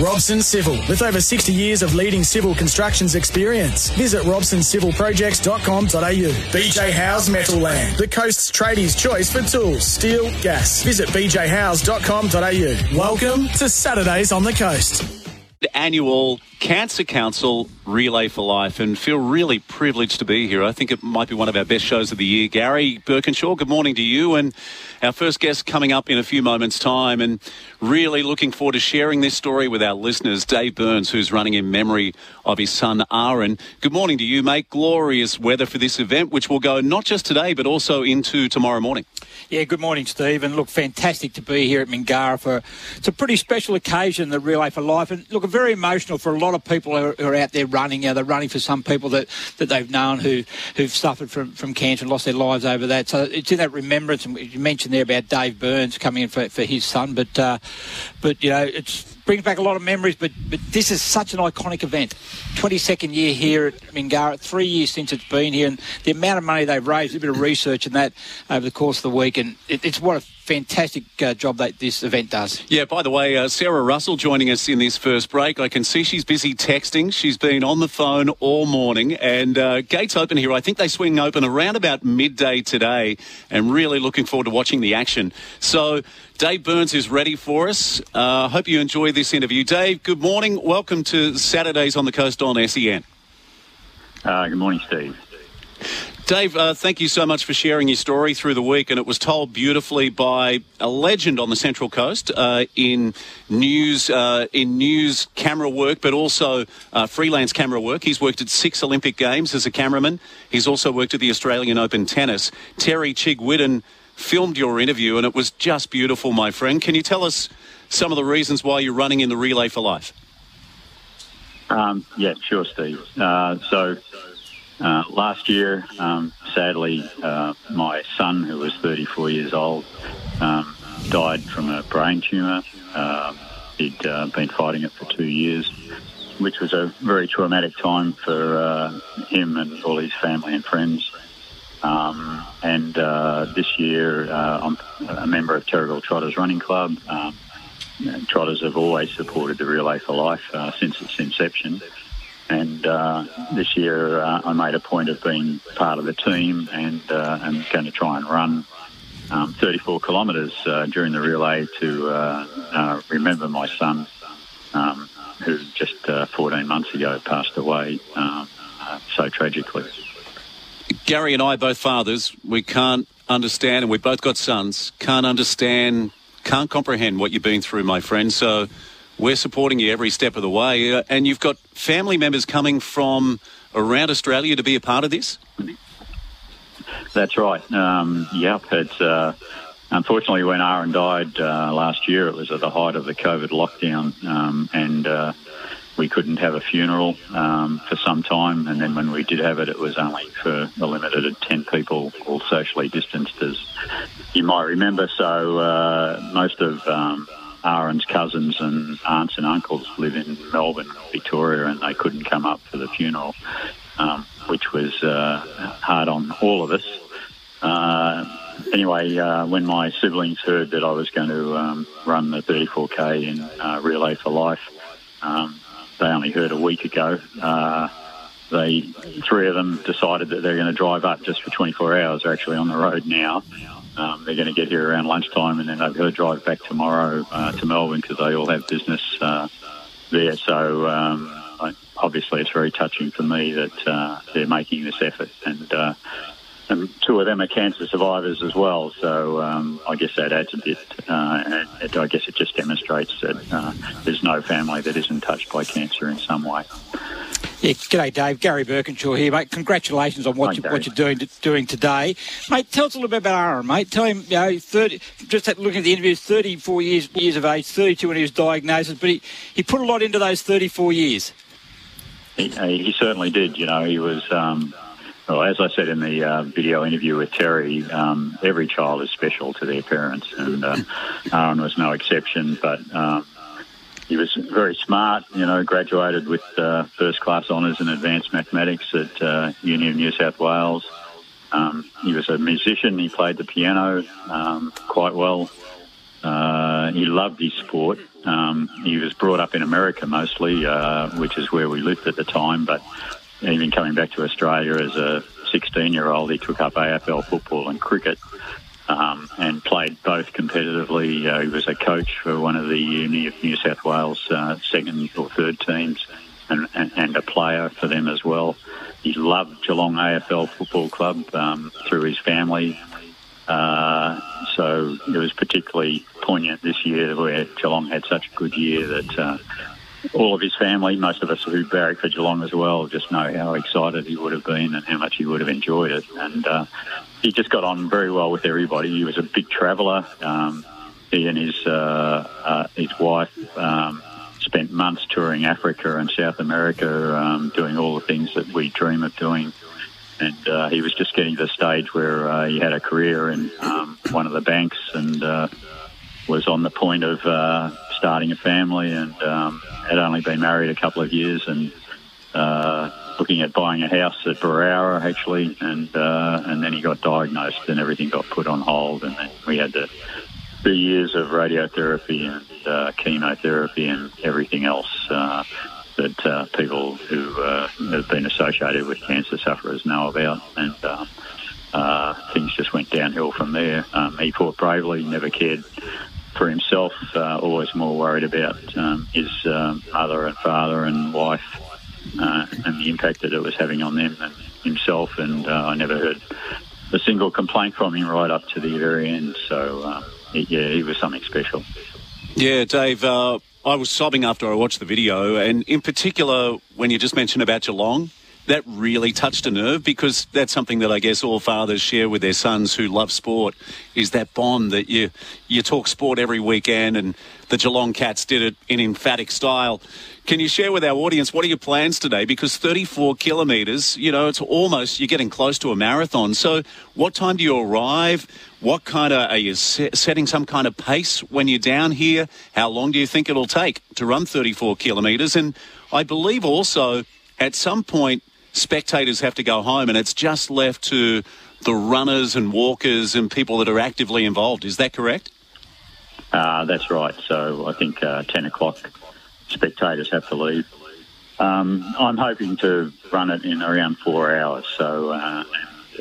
Robson Civil, with over 60 years of leading civil constructions experience. Visit robsoncivilprojects.com.au. BJ Howe's Metal Land, the coast's tradies' choice for tools, steel, gas. Visit bjhowes.com.au. Welcome to Saturdays on the Coast. The annual Cancer Council Relay for Life and feel really privileged to be here. I think it might be one of our best shows of the year. Gary Birkinshaw, good morning to you. And our first guest coming up in a few moments' time. And really looking forward to sharing this story with our listeners. Dave Burns, who's running in memory of his son Aaron. Good morning to you, mate. Glorious weather for this event, which will go not just today, but also into tomorrow morning. Yeah, good morning, Steve. And look, fantastic to be here at Mingara for it's a pretty special occasion, the Relay for Life. And look, very emotional for a lot of people who are, are out there running. Know, they're running for some people that, that they've known who, who've suffered from, from cancer and lost their lives over that. So it's in that remembrance. And you mentioned there about Dave Burns coming in for, for his son. But, uh, but you know, it's brings back a lot of memories, but, but this is such an iconic event. 22nd year here at Mingara, three years since it's been here, and the amount of money they've raised, a bit of research and that over the course of the week, and it, it's what a fantastic uh, job that this event does. Yeah, by the way, uh, Sarah Russell joining us in this first break. I can see she's busy texting. She's been on the phone all morning, and uh, gates open here. I think they swing open around about midday today, and really looking forward to watching the action. So, Dave Burns is ready for us. I uh, hope you enjoy this interview. Dave, good morning. Welcome to Saturdays on the Coast on SEN. Uh, good morning, Steve. Dave, uh, thank you so much for sharing your story through the week, and it was told beautifully by a legend on the Central Coast uh, in news, uh, in news camera work, but also uh, freelance camera work. He's worked at six Olympic Games as a cameraman. He's also worked at the Australian Open tennis. Terry Chigwidden filmed your interview, and it was just beautiful, my friend. Can you tell us some of the reasons why you're running in the Relay for Life? Um, yeah, sure, Steve. Uh, so uh, last year, um, sadly, uh, my son, who was 34 years old, um, died from a brain tumour. Uh, he'd uh, been fighting it for two years, which was a very traumatic time for uh, him and all his family and friends. Um, and uh, this year, I'm a member of Terrigal Trotters Running Club. Trotters have always supported the Relay for Life since its inception. And uh, this year, uh, I made a point of being part of the team and uh, I'm going to try and run um, 34 kilometres uh, during the relay to uh, uh, remember my son, um, who just 14 months ago passed away um, so tragically. Gary and I, both fathers, we can't understand, and we've both got sons, can't understand, can't comprehend what you've been through, my friend. So we're supporting you every step of the way. Uh, and you've got family members coming from around Australia to be a part of this? That's right. Um, yep. It's, uh, unfortunately, when Aaron died uh, last year, it was at the height of the COVID lockdown. Um, and uh, we couldn't have a funeral um, for some time. And then when we did have it, it was only for a limited of 10 people, all socially distanced, as you might remember. So uh, most of um, Aaron's cousins and aunts and uncles live in Melbourne, Victoria, and they couldn't come up for the funeral, um, which was uh, hard on all of us. Uh, anyway, uh, when my siblings heard that I was going to um, run the 34k in uh, Relay for Life, um, they only heard a week ago. Uh, they three of them decided that they're going to drive up just for 24 hours. They're actually on the road now. Um, they're going to get here around lunchtime, and then they've got to drive back tomorrow uh, to Melbourne because they all have business uh, there. So um, I, obviously, it's very touching for me that uh, they're making this effort, and uh, and two of them are cancer survivors as well. So um, I guess that adds a bit. Uh, and I guess it just demonstrates that uh, there's no family that isn't touched by cancer in some way. Yeah, g'day, Dave. Gary Birkinshaw here, mate. Congratulations on what, you, what you're doing doing today, mate. Tell us a little bit about Aaron, mate. Tell him, you know, thirty. Just looking at the interviews, 34 years years of age, 32 when he was diagnosed, but he, he put a lot into those 34 years. He, he certainly did. You know, he was. Um, well, as I said in the uh, video interview with Terry, um, every child is special to their parents, and uh, Aaron was no exception. But um, he was very smart. You know, graduated with uh, first class honours in advanced mathematics at uh, Uni of New South Wales. Um, he was a musician. He played the piano um, quite well. Uh, he loved his sport. Um, he was brought up in America mostly, uh, which is where we lived at the time. But even coming back to Australia as a 16-year-old, he took up AFL football and cricket. Um, and played both competitively. Uh, he was a coach for one of the Uni of New South Wales uh, second or third teams and, and, and, a player for them as well. He loved Geelong AFL Football Club um, through his family. Uh, so it was particularly poignant this year where Geelong had such a good year that uh, all of his family, most of us who barrack for Geelong as well, just know how excited he would have been and how much he would have enjoyed it. And uh, he just got on very well with everybody. He was a big traveller. Um, he and his uh, uh, his wife um, spent months touring Africa and South America, um, doing all the things that we dream of doing. And uh, he was just getting to the stage where uh, he had a career in um, one of the banks and uh, was on the point of uh, starting a family and um, had only been married a couple of years and looking at buying a house at Berowra actually, and uh, and then he got diagnosed, and everything got put on hold, and then we had to do years of radiotherapy and uh, chemotherapy and everything else uh, that uh, people who uh, have been associated with cancer sufferers know about, and. Um, uh, things just went downhill from there. Um, he fought bravely, never cared for himself, always more worried about um, his mother and father and wife uh, and the impact that it was having on them and himself. And uh, I never heard a single complaint from him right up to the very end. So, uh, yeah, he was something special. Yeah, Dave, uh, I was sobbing after I watched the video, and in particular, when you just mentioned about Geelong, that really touched a nerve because that's something that I guess all fathers share with their sons who love sport is that bond that you you talk sport every weekend and the Geelong Cats did it in emphatic style. Can you share with our audience what are your plans today? Because 34 kilometres, you know, it's almost, you're getting close to a marathon. So, what time do you arrive? What kind of, are you setting some kind of pace when you're down here? How long do you think it'll take to run 34 kilometres? And I believe also at some point, spectators have to go home and it's just left to the runners and walkers and people that are actively involved. Is that correct? Uh, that's right. So, I think uh, 10 o'clock spectators have to leave. Um, I'm hoping to run it in around four hours. So, uh,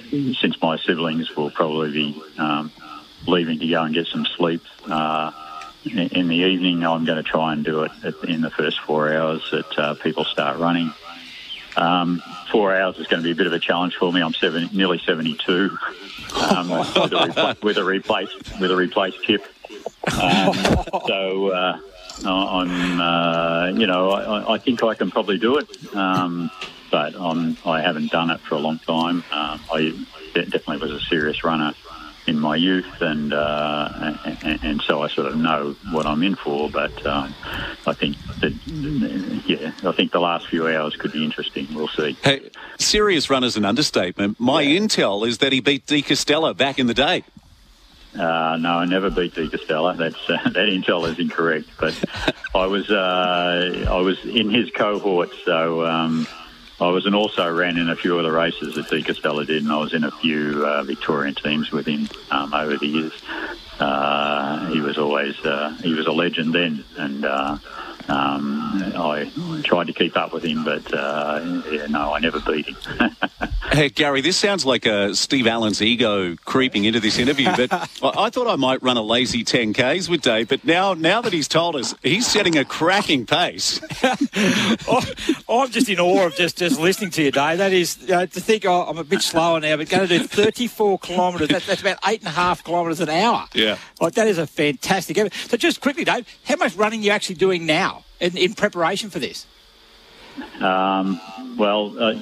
since my siblings will probably be um, leaving to go and get some sleep uh, in, the evening, I'm going to try and do it in the first four hours that uh, people start running. Um, four hours is going to be a bit of a challenge for me. I'm seven, nearly 72 um, with, a with, a replaced with a replaced hip. Um, so uh, I'm, uh, you know, I, I, think I can probably do it, um, but I'm, I haven't done it for a long time. Um, I definitely was a serious runner in my youth, and, uh, and, and so I sort of know what I'm in for. But um, I think that, yeah, I think the last few hours could be interesting. We'll see. Hey, serious runner's an understatement. My yeah. intel is that he beat De Castella back in the day. Uh, no, I never beat De Castella. That's uh, that intel is incorrect. But I was uh, I was in his cohort, so um, I was and also ran in a few of the races that De Castella did, and I was in a few uh, Victorian teams with him um, over the years. Uh, he was always uh, he was a legend then, and um, I tried to keep up with him, but uh, yeah, no, I never beat him. hey, Gary, this sounds like uh, Steve Allen's ego creeping into this interview, but I thought I might run a lazy 10Ks with Dave, but now, now that he's told us, he's setting a cracking pace. I'm just in awe of just, just listening to you, Dave. That is, you know, to think oh, I'm a bit slower now, but going to do 34 kilometres, that, that's about eight and a half kilometres an hour. Yeah. Like, that is a fantastic. effort. So just quickly, Dave, how much running are you actually doing now? In, in preparation for this? Um, well, uh,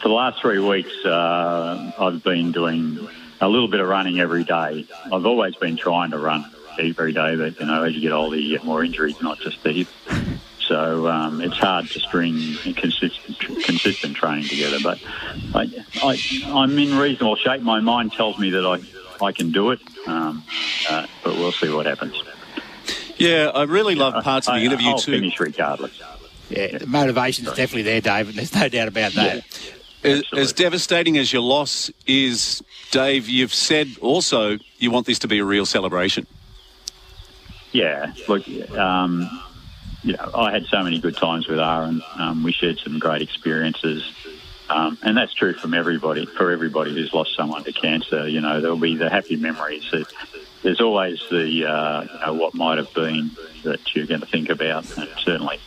for the last three weeks, uh, I've been doing a little bit of running every day. I've always been trying to run every day, but you know, as you get older, you get more injuries, not just the hip. So um, it's hard to string consistent, consistent training together. But I, I, I'm in reasonable shape. My mind tells me that I, I can do it, um, uh, but we'll see what happens. Yeah, I really love parts of the interview I'll too. finish regardless. Yeah, the motivation's definitely there, David. There's no doubt about that. As, as devastating as your loss is, Dave, you've said also you want this to be a real celebration. Yeah, look, um, you know, I had so many good times with Aaron. Um, we shared some great experiences, um, and that's true from everybody. For everybody who's lost someone to cancer, you know, there'll be the happy memories. It, there's always the uh, you know what might have been that you're going to think about, and certainly.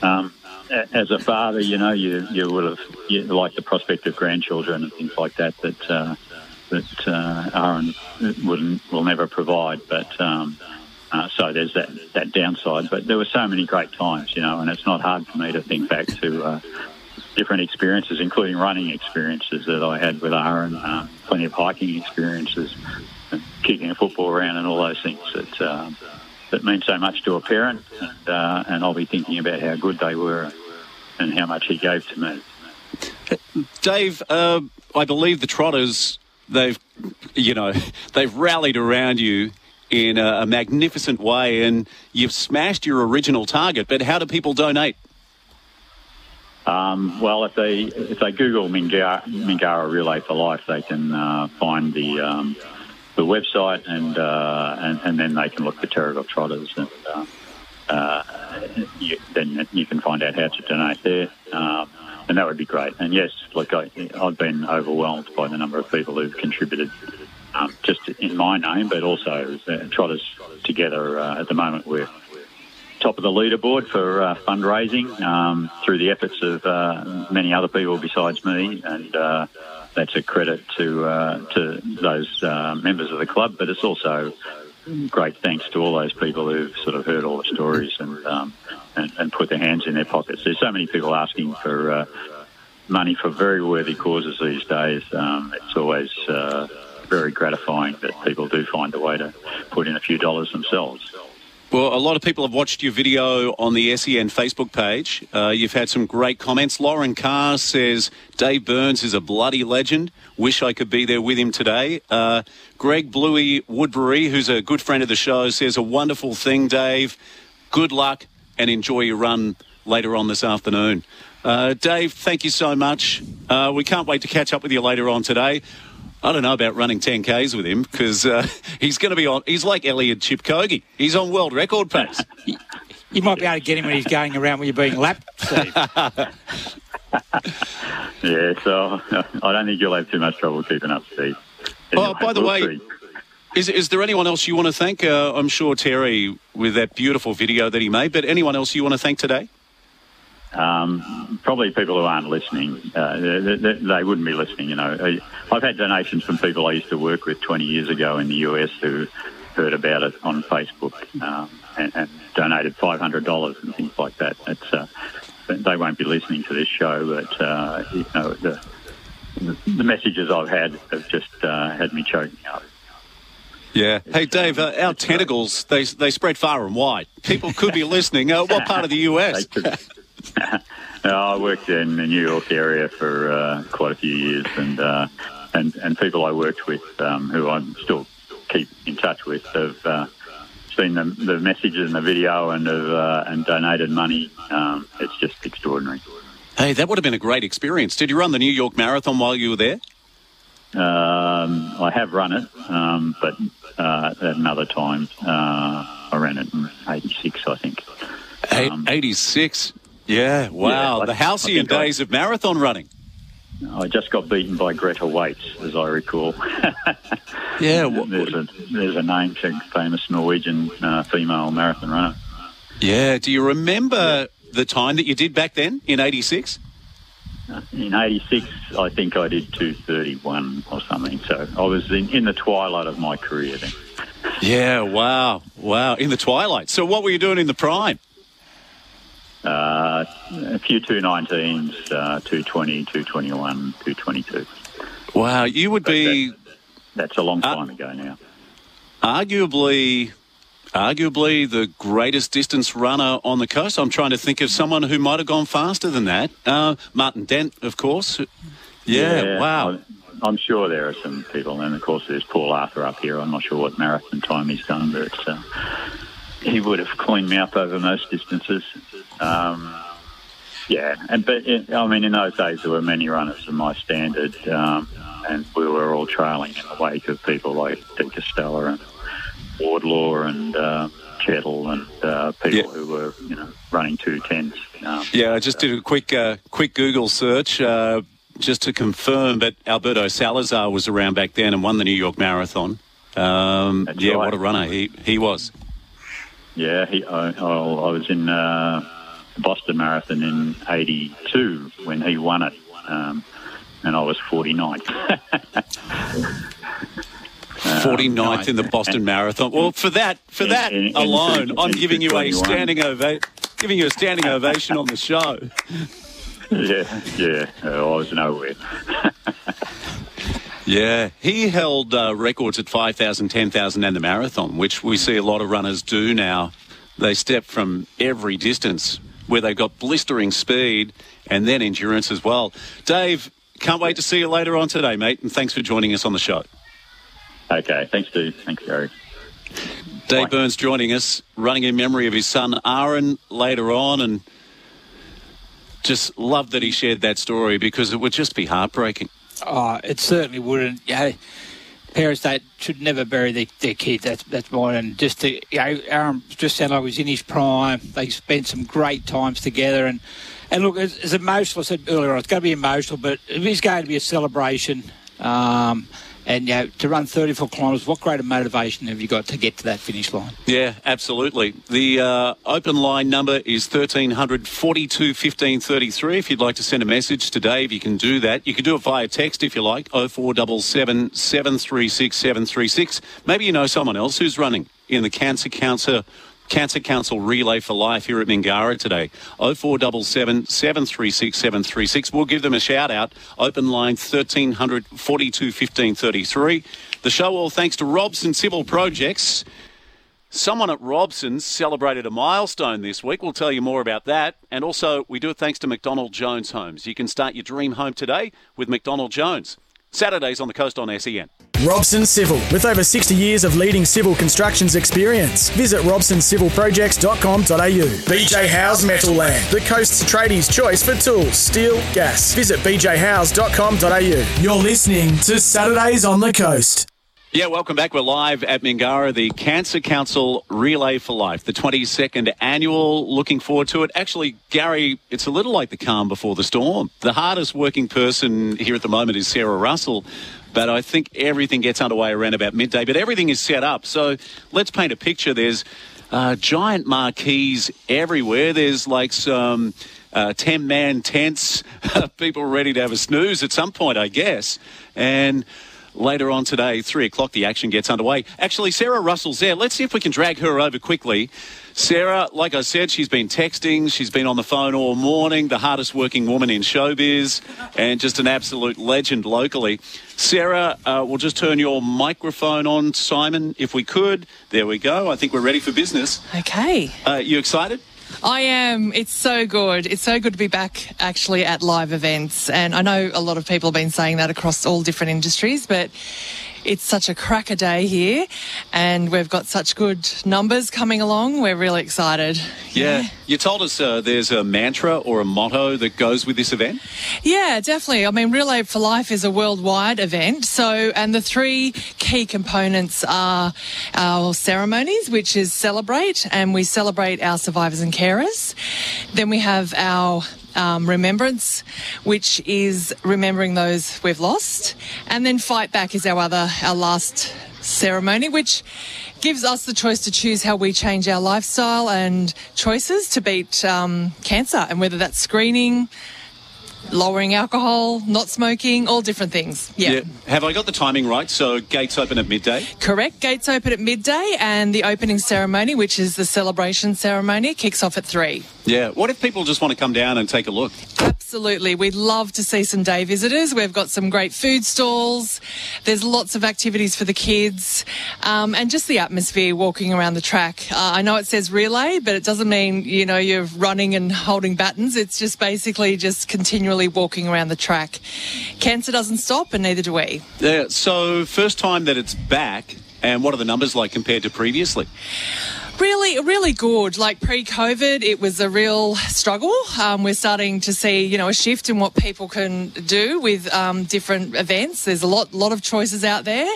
Um, as a father, you know, you you would have you like the prospect of grandchildren and things like that that uh, that uh, Aaron will will never provide. But um, uh, so there's that that downside. But there were so many great times, you know, and it's not hard for me to think back to uh, different experiences, including running experiences that I had with Aaron, uh, plenty of hiking experiences, kicking a football around, and all those things that. Um, that mean so much to a parent, and, uh, and I'll be thinking about how good they were and how much he gave to me. Dave, uh, I believe the Trotters, they've, you know, they've rallied around you in a, a magnificent way and you've smashed your original target. But how do people donate? Um, well, if they if they Google Mingara, Mingara Relay for Life, they can uh, find the um, the website and, uh, and and then they can look for Terrigal Trotters and uh, uh, you, then you can find out how to donate there. Um, and that would be great. And yes, look, I, I've been overwhelmed by the number of people who've contributed, um, just in my name, but also uh, Trotters together. Uh, at the moment, we're top of the leaderboard for uh, fundraising um, through the efforts of uh, many other people besides me, and uh, that's a credit to uh, to those uh, members of the club. But it's also great thanks to all those people who've sort of heard all the stories and um, and, and put their hands in their pockets. There's so many people asking for uh, money for very worthy causes these days. Um, it's always uh, very gratifying that people do find a way to put in a few dollars themselves. Well, a lot of people have watched your video on the SEN Facebook page. Uh, you've had some great comments. Lauren Carr says Dave Burns is a bloody legend. Wish I could be there with him today. Uh, Greg Bluey Woodbury, who's a good friend of the show, says a wonderful thing, Dave. Good luck and enjoy your run later on this afternoon. Uh, Dave, thank you so much. Uh, we can't wait to catch up with you later on today. I don't know about running 10Ks with him because uh, he's going to be on. He's like Elliot Chipkogi. He's on world record pace. You might be able to get him when he's going around when you're being lapped, Steve. Yeah, so I don't think you'll have too much trouble keeping up, Steve. Oh, by the we'll way- see. Is, is there anyone else you want to thank? Uh, I'm sure Terry with that beautiful video that he made, but anyone else you want to thank today? Um, probably people who aren't listening, uh, they, they, they wouldn't be listening. You know, I've had donations from people I used to work with 20 years ago in the US who heard about it on Facebook um, and, and donated $500 and things like that. Uh, they won't be listening to this show, but uh, you know, the, the messages I've had have just uh, had me choking up. Yeah. Hey, Dave, uh, our tentacles, they, they spread far and wide. People could be listening. Uh, what part of the US? No, I worked in the New York area for uh, quite a few years, and uh, and and people I worked with, um, who I'm still keep in touch with, have uh, seen the, the messages and the video and have uh, and donated money. Um, it's just extraordinary. Hey, that would have been a great experience. Did you run the New York Marathon while you were there? Um, I have run it, um, but uh, at another time, uh, I ran it in '86, I think. Um, 86. Yeah, wow. Yeah, the halcyon think I- days of marathon running. I just got beaten by Grete Waitz, as I recall. Yeah, there's a there's a name famous Norwegian uh, female marathon runner. Yeah. Do you remember the time that you did back then in 86? In '86, I think I did 2:31 or something. So I was in, in the twilight of my career then. Yeah, wow. Wow. In the twilight. So what were you doing in the prime? Uh, a few 219s, uh, 220, 221, 222. Wow, you would be That's a long time ago now. arguably arguably the greatest distance runner on the coast. I'm trying to think of someone who might have gone faster than that. Uh, Martin Dent, of course. Yeah, wow. I- I'm sure there are some people, and of course there's Paul Arthur up here. I'm not sure what marathon time he's done, but uh, he would have cleaned me up over most distances. Um, yeah, and but it, I mean, in those days there were many runners of my standard, um, and we were all trailing in the wake of people like De Castella and Wardlaw and uh, Chettle and uh, people Yeah. who were, you know, running two tens. Um, Yeah, I just did a quick uh, quick Google search uh, just to confirm that Alberto Salazar was around back then and won the New York Marathon. Um, yeah, right. what a runner he he was. Yeah, he, I, I was in uh, the Boston Marathon in '82 when he won it, um, and I was 49th. 49th in the Boston Marathon. Well, for that for that alone, I'm giving you a standing ova- giving you a standing ovation on the show. yeah, yeah, uh, I was nowhere. Yeah, he held uh, records at 5,000, 10,000 and the marathon, which we see a lot of runners do now. They step from every distance where they've got blistering speed and then endurance as well. Dave, can't wait to see you later on today, mate, and thanks for joining us on the show. Okay, thanks, Steve. Thanks, Gary. Dave Bye. Burns joining us, running in memory of his son Aaron later on, and just love that he shared that story because it would just be heartbreaking. Oh, it certainly wouldn't. Know, parents that should never bury their, their kid. That's that's mine. And just to, you know, Aaron just sounded like was in his prime. They spent some great times together. And and look, it's, it's emotional. I said earlier, on, it's going to be emotional, but it is going to be a celebration. Um, and you know, to run 34 kilometres, what greater motivation have you got to get to that finish line? Yeah, absolutely. The uh, open line number is 1300 42 15 33. If you'd like to send a message to Dave, you can do that. You can do it via text if you like, 0477 736 736. Maybe you know someone else who's running in the Cancer Council. Cancer Council Relay for Life here at Mingara today. 0477 736 736. We'll give them a shout out. Open line 1300 42 15 33. The show all thanks to Robson Civil Projects. Someone at Robson's celebrated a milestone this week. We'll tell you more about that. And also, we do it thanks to McDonald Jones Homes. You can start your dream home today with McDonald Jones. Saturdays on the coast on SEN. Robson Civil, with over 60 years of leading civil constructions experience. Visit robsoncivilprojects.com.au. BJ Howe's Metal Land, the coast's tradies' choice for tools, steel, gas. Visit bjhowes.com.au. You're listening to Saturdays on the Coast. Yeah, welcome back. We're live at Mingara, the Cancer Council Relay for Life, the 22nd annual. Looking forward to it. Actually, Gary, it's a little like the calm before the storm. The hardest working person here at the moment is Sarah Russell, but I think everything gets underway around about midday. But everything is set up. So let's paint a picture. There's uh, giant marquees everywhere. There's like some uh, 10 man tents, people ready to have a snooze at some point, I guess. And later on today, three o'clock, the action gets underway. Actually, Sarah Russell's there. Let's see if we can drag her over quickly. Sarah, like I said, she's been texting, she's been on the phone all morning, the hardest working woman in showbiz, and just an absolute legend locally. Sarah, uh, we'll just turn your microphone on, Simon, if we could. There we go. I think we're ready for business. Okay. Uh, you excited? I am. It's so good. It's so good to be back actually at live events. And I know a lot of people have been saying that across all different industries, but it's such a cracker day here and we've got such good numbers coming along. We're really excited. Yeah. You told us uh, there's a mantra or a motto that goes with this event. Yeah, definitely. I mean, Relay for Life is a worldwide event. So, and the three key components are our ceremonies, which is celebrate, and we celebrate our survivors and carers. Then we have our um, remembrance, which is remembering those we've lost, and then fight back is our other, our last ceremony, which gives us the choice to choose how we change our lifestyle and choices to beat um, cancer, and whether that's screening, lowering alcohol, not smoking, all different things. Yeah. Have I got the timing right? So gates open at midday? Correct. Gates open at midday, and the opening ceremony, which is the celebration ceremony, kicks off at three. Yeah. What if people just want to come down and take a look? Absolutely. We'd love to see some day visitors. We've got some great food stalls. There's lots of activities for the kids um, and just the atmosphere walking around the track. Uh, I know it says relay, but it doesn't mean, you know, you're running and holding battens. It's just basically just continually walking around the track. Cancer doesn't stop and neither do we. Yeah. So first time that it's back, and what are the numbers like compared to previously? Really, really good. Like pre-COVID, it was a real struggle. Um, we're starting to see, you know, a shift in what people can do with um, different events. There's a lot, lot of choices out there.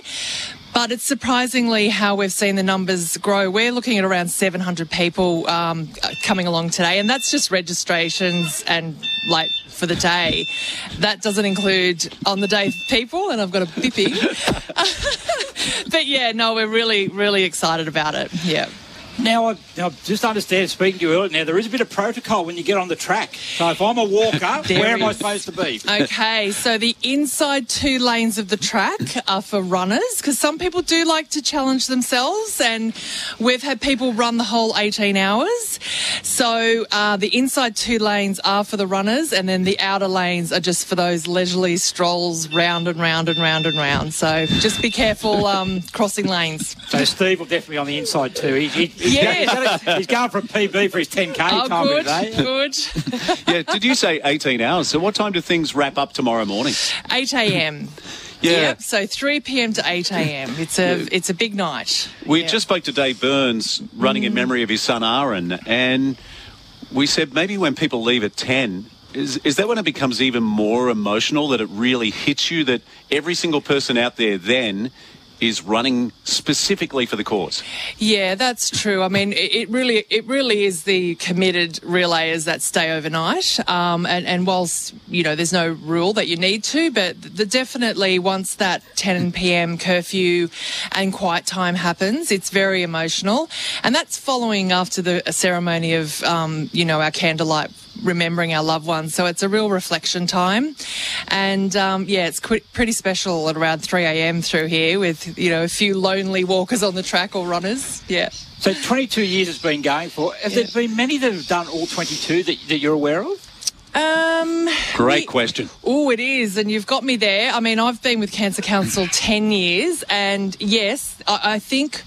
But it's surprisingly how we've seen the numbers grow. We're looking at around 700 people um, coming along today, and that's just registrations and like for the day. That doesn't include on the day people, and I've got a bippy. but yeah, no, we're really, really excited about it. Yeah. Now, I, I just understand, speaking to you earlier, now there is a bit of protocol when you get on the track. So if I'm a walker, where am I supposed to be? Okay, so the inside two lanes of the track are for runners because some people do like to challenge themselves, and we've had people run the whole 18 hours. So uh, the inside two lanes are for the runners, and then the outer lanes are just for those leisurely strolls round and round and round and round. So just be careful um, crossing lanes. So Steve will definitely be on the inside too. He, he, he's, Yes. going, he's going for a PB for his 10k Oh, time good, today. good. yeah. Did you say 18 hours? So what time do things wrap up tomorrow morning? 8 a.m. Yeah. Yep. So 3 p.m. to 8 a.m. It's a it's a big night. We Yeah. Mm. just spoke to Dave Burns, running in memory of his son Aaron, and we said maybe when people leave at 10, is, is that when it becomes even more emotional that it really hits you that every single person out there then is running specifically for the cause? Yeah, that's true. I mean, it, really, it really is the committed relayers that stay overnight. Um, and, and whilst you know, there's no rule that you need to, but the definitely once that 10 p.m. curfew and quiet time happens, it's very emotional, and that's following after the ceremony of um, you know our candlelight remembering our loved ones. So it's a real reflection time. And um, yeah, it's qu- pretty special at around 3 a.m. through here with, you know, a few lonely walkers on the track or runners. Yeah. So 22 years it's been going for. Have Yeah. there been many that have done all 22 that, that you're aware of? Um, Great we- question. Oh, it is. And you've got me there. I mean, I've been with Cancer Council 10 years. And yes, I, I think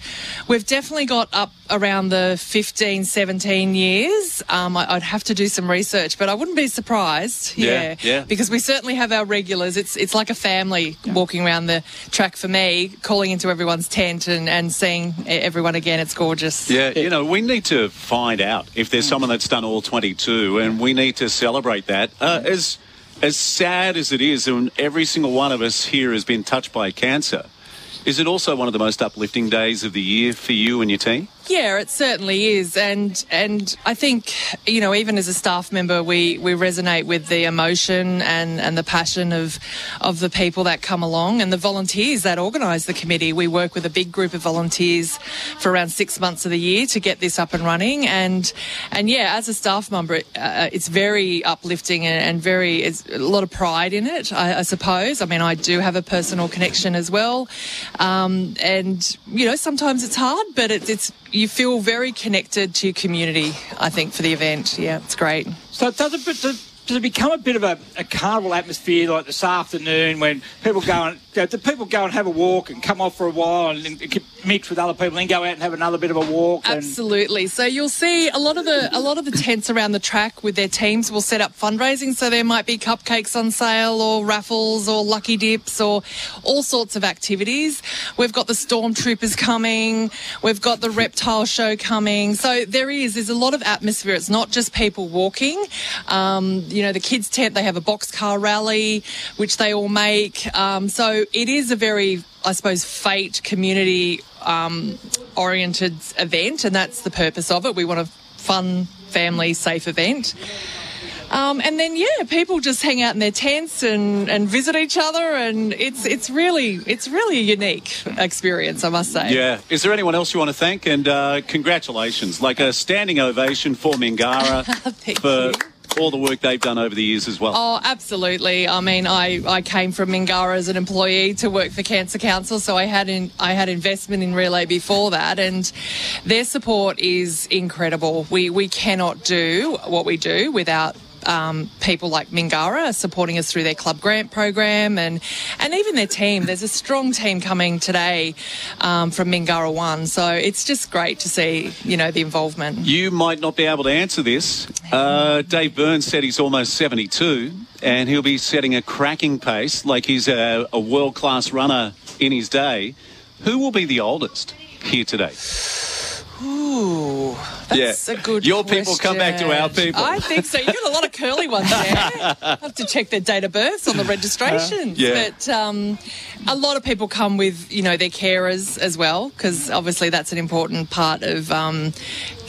we've definitely got up around the 15, 17 years. Um, I, I'd have to do some research, but I wouldn't be surprised. Yeah, yeah. Because we certainly have our regulars. It's it's like a family walking around the track for me, calling into everyone's tent and, and seeing everyone again. It's gorgeous. Yeah, you know, we need to find out if there's someone that's done all 22, and we need to celebrate that. Uh, as as sad as it is, and every single one of us here has been touched by cancer. Is it also one of the most uplifting days of the year for you and your team? Yeah, it certainly is, and and I think you know even as a staff member, we we resonate with the emotion and and the passion of of the people that come along and the volunteers that organise the committee. We work with a big group of volunteers for around six months of the year to get this up and running, and and yeah, as a staff member, uh, it's very uplifting and, and very it's a lot of pride in it. I, I suppose. I mean, I do have a personal connection as well, um, and you know sometimes it's hard, but it's it's you feel very connected to your community, I think, for the event. Yeah, it's great. So it does does, does it become a bit of a, a carnival atmosphere like this afternoon when people go and you know, do people go and have a walk and come off for a while and, and mix with other people, and go out and have another bit of a walk? And, Absolutely. So you'll see a lot of the a lot of the tents around the track with their teams will set up fundraising. So there might be cupcakes on sale or raffles or lucky dips or all sorts of activities. We've got the stormtroopers coming. We've got the reptile show coming. So there is there's a lot of atmosphere. It's not just people walking. Um, you know, the kids tent they have a boxcar rally which they all make. Um, so it is a very I suppose, fate community um, oriented event, and that's the purpose of it. We want a fun, family, safe event. Um, and then, yeah, people just hang out in their tents and, and visit each other, and it's it's really it's really a unique experience, I must say. Yeah. Is there anyone else you want to thank? And uh, congratulations, like a standing ovation for Mingara for you. All the work they've done over the years as well. Oh, absolutely. I mean, I, I came from Mingara as an employee to work for Cancer Council, so I had in, I had investment in Relay before that, and their support is incredible. We we cannot do what we do without um, people like Mingara supporting us through their club grant program and and even their team. There's a strong team coming today um, from Mingara One, so it's just great to see you know the involvement. You might not be able to answer this. Uh, Dave Burns said he's almost 72 and he'll be setting a cracking pace like he's a, a world class runner in his day. Who will be the oldest here today? Ooh, that's Yeah. a good Your people come back to our people. I think so. You've got a lot of curly ones there. I have to check their date of births on the registrations. Yeah. But um, a lot of people come with, you know, their carers as well, because obviously that's an important part of um,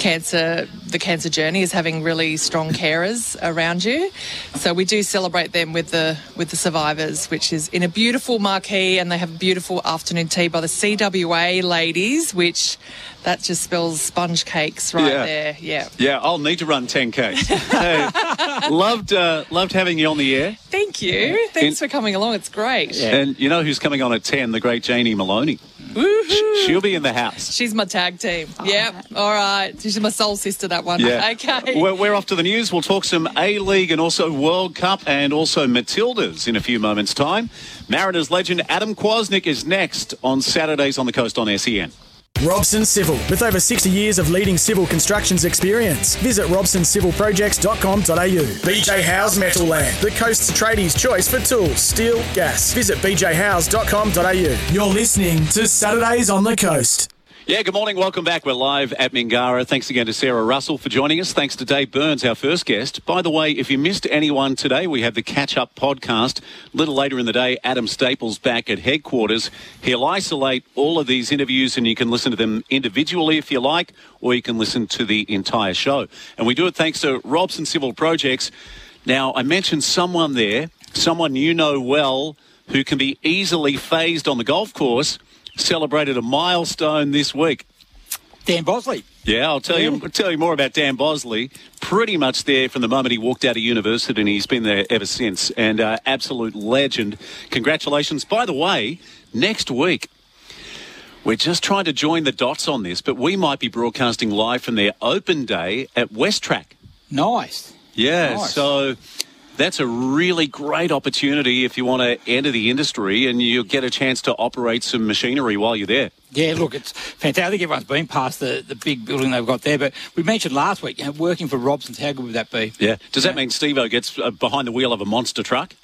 cancer, the cancer journey is having really strong carers around you. So we do celebrate them with the with the survivors, which is in a beautiful marquee, and they have a beautiful afternoon tea by the CWA ladies, which that just spells sponge cakes right Yeah. there. Yeah. Yeah, I'll need to run 10K. hey, loved, uh, loved having you on the air. Thank you. Thanks In- for coming along. It's great. And you know who's coming on at 10? The great Janie Maloney. Woohoo. She'll be in the house. She's my tag team. Yep. All right. She's my soul sister, that one. Yeah. Okay. We're, we're off to the news. We'll talk some A League and also World Cup and also Matildas in a few moments' time. Mariners legend Adam Kwasnik is next on Saturdays on the coast on SEN. Robson Civil, with over 60 years of leading civil constructions experience. Visit robsoncivilprojects.com.au. BJ Howe's Metal Land, the coast's tradies' choice for tools, steel, gas. Visit bjhowes.com.au. You're listening to Saturdays on the Coast. Yeah, good morning. Welcome back. We're live at Mingara. Thanks again to Sarah Russell for joining us. Thanks to Dave Burns, our first guest. By the way, if you missed anyone today, we have the catch up podcast. A little later in the day, Adam Staples back at headquarters. He'll isolate all of these interviews and you can listen to them individually if you like, or you can listen to the entire show. And we do it thanks to Robson Civil Projects. Now, I mentioned someone there, someone you know well, who can be easily fazed on the golf course celebrated a milestone this week. Dan Bosley. Yeah, I'll tell you Yeah. tell you more about Dan Bosley. Pretty much there from the moment he walked out of university, and he's been there ever since. And uh, absolute legend. Congratulations! By the way, next week. We're just trying to join the dots on this, but we might be broadcasting live from their open day at West Track. Nice. Yeah, Nice. so that's a really great opportunity if you want to enter the industry and you get a chance to operate some machinery while you're there. Yeah, look, it's fantastic. I think everyone's been past the, the big building they've got there, but we mentioned last week, you know, working for Robson's, how good would that be? Yeah. Does that mean Steve-O gets uh, behind the wheel of a monster truck?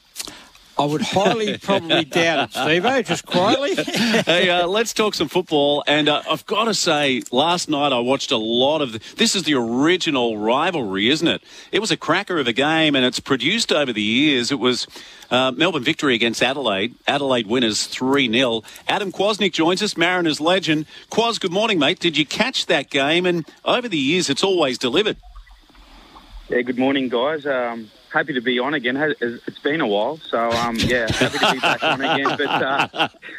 I would highly probably doubt it, Steve, just quietly. hey, uh, let's talk some football. And uh, I've got to say, last night I watched a lot of. The, this is the original rivalry, isn't it? It was a cracker of a game, and it's produced over the years. It was uh, Melbourne victory against Adelaide. Adelaide winners 3 0. Adam Kwasnik joins us, Mariners legend. Quas, good morning, mate. Did you catch that game? And over the years, it's always delivered. Yeah, good morning, guys. Um, happy to be on again. It's been a while, so um, yeah, happy to be back on again. But uh,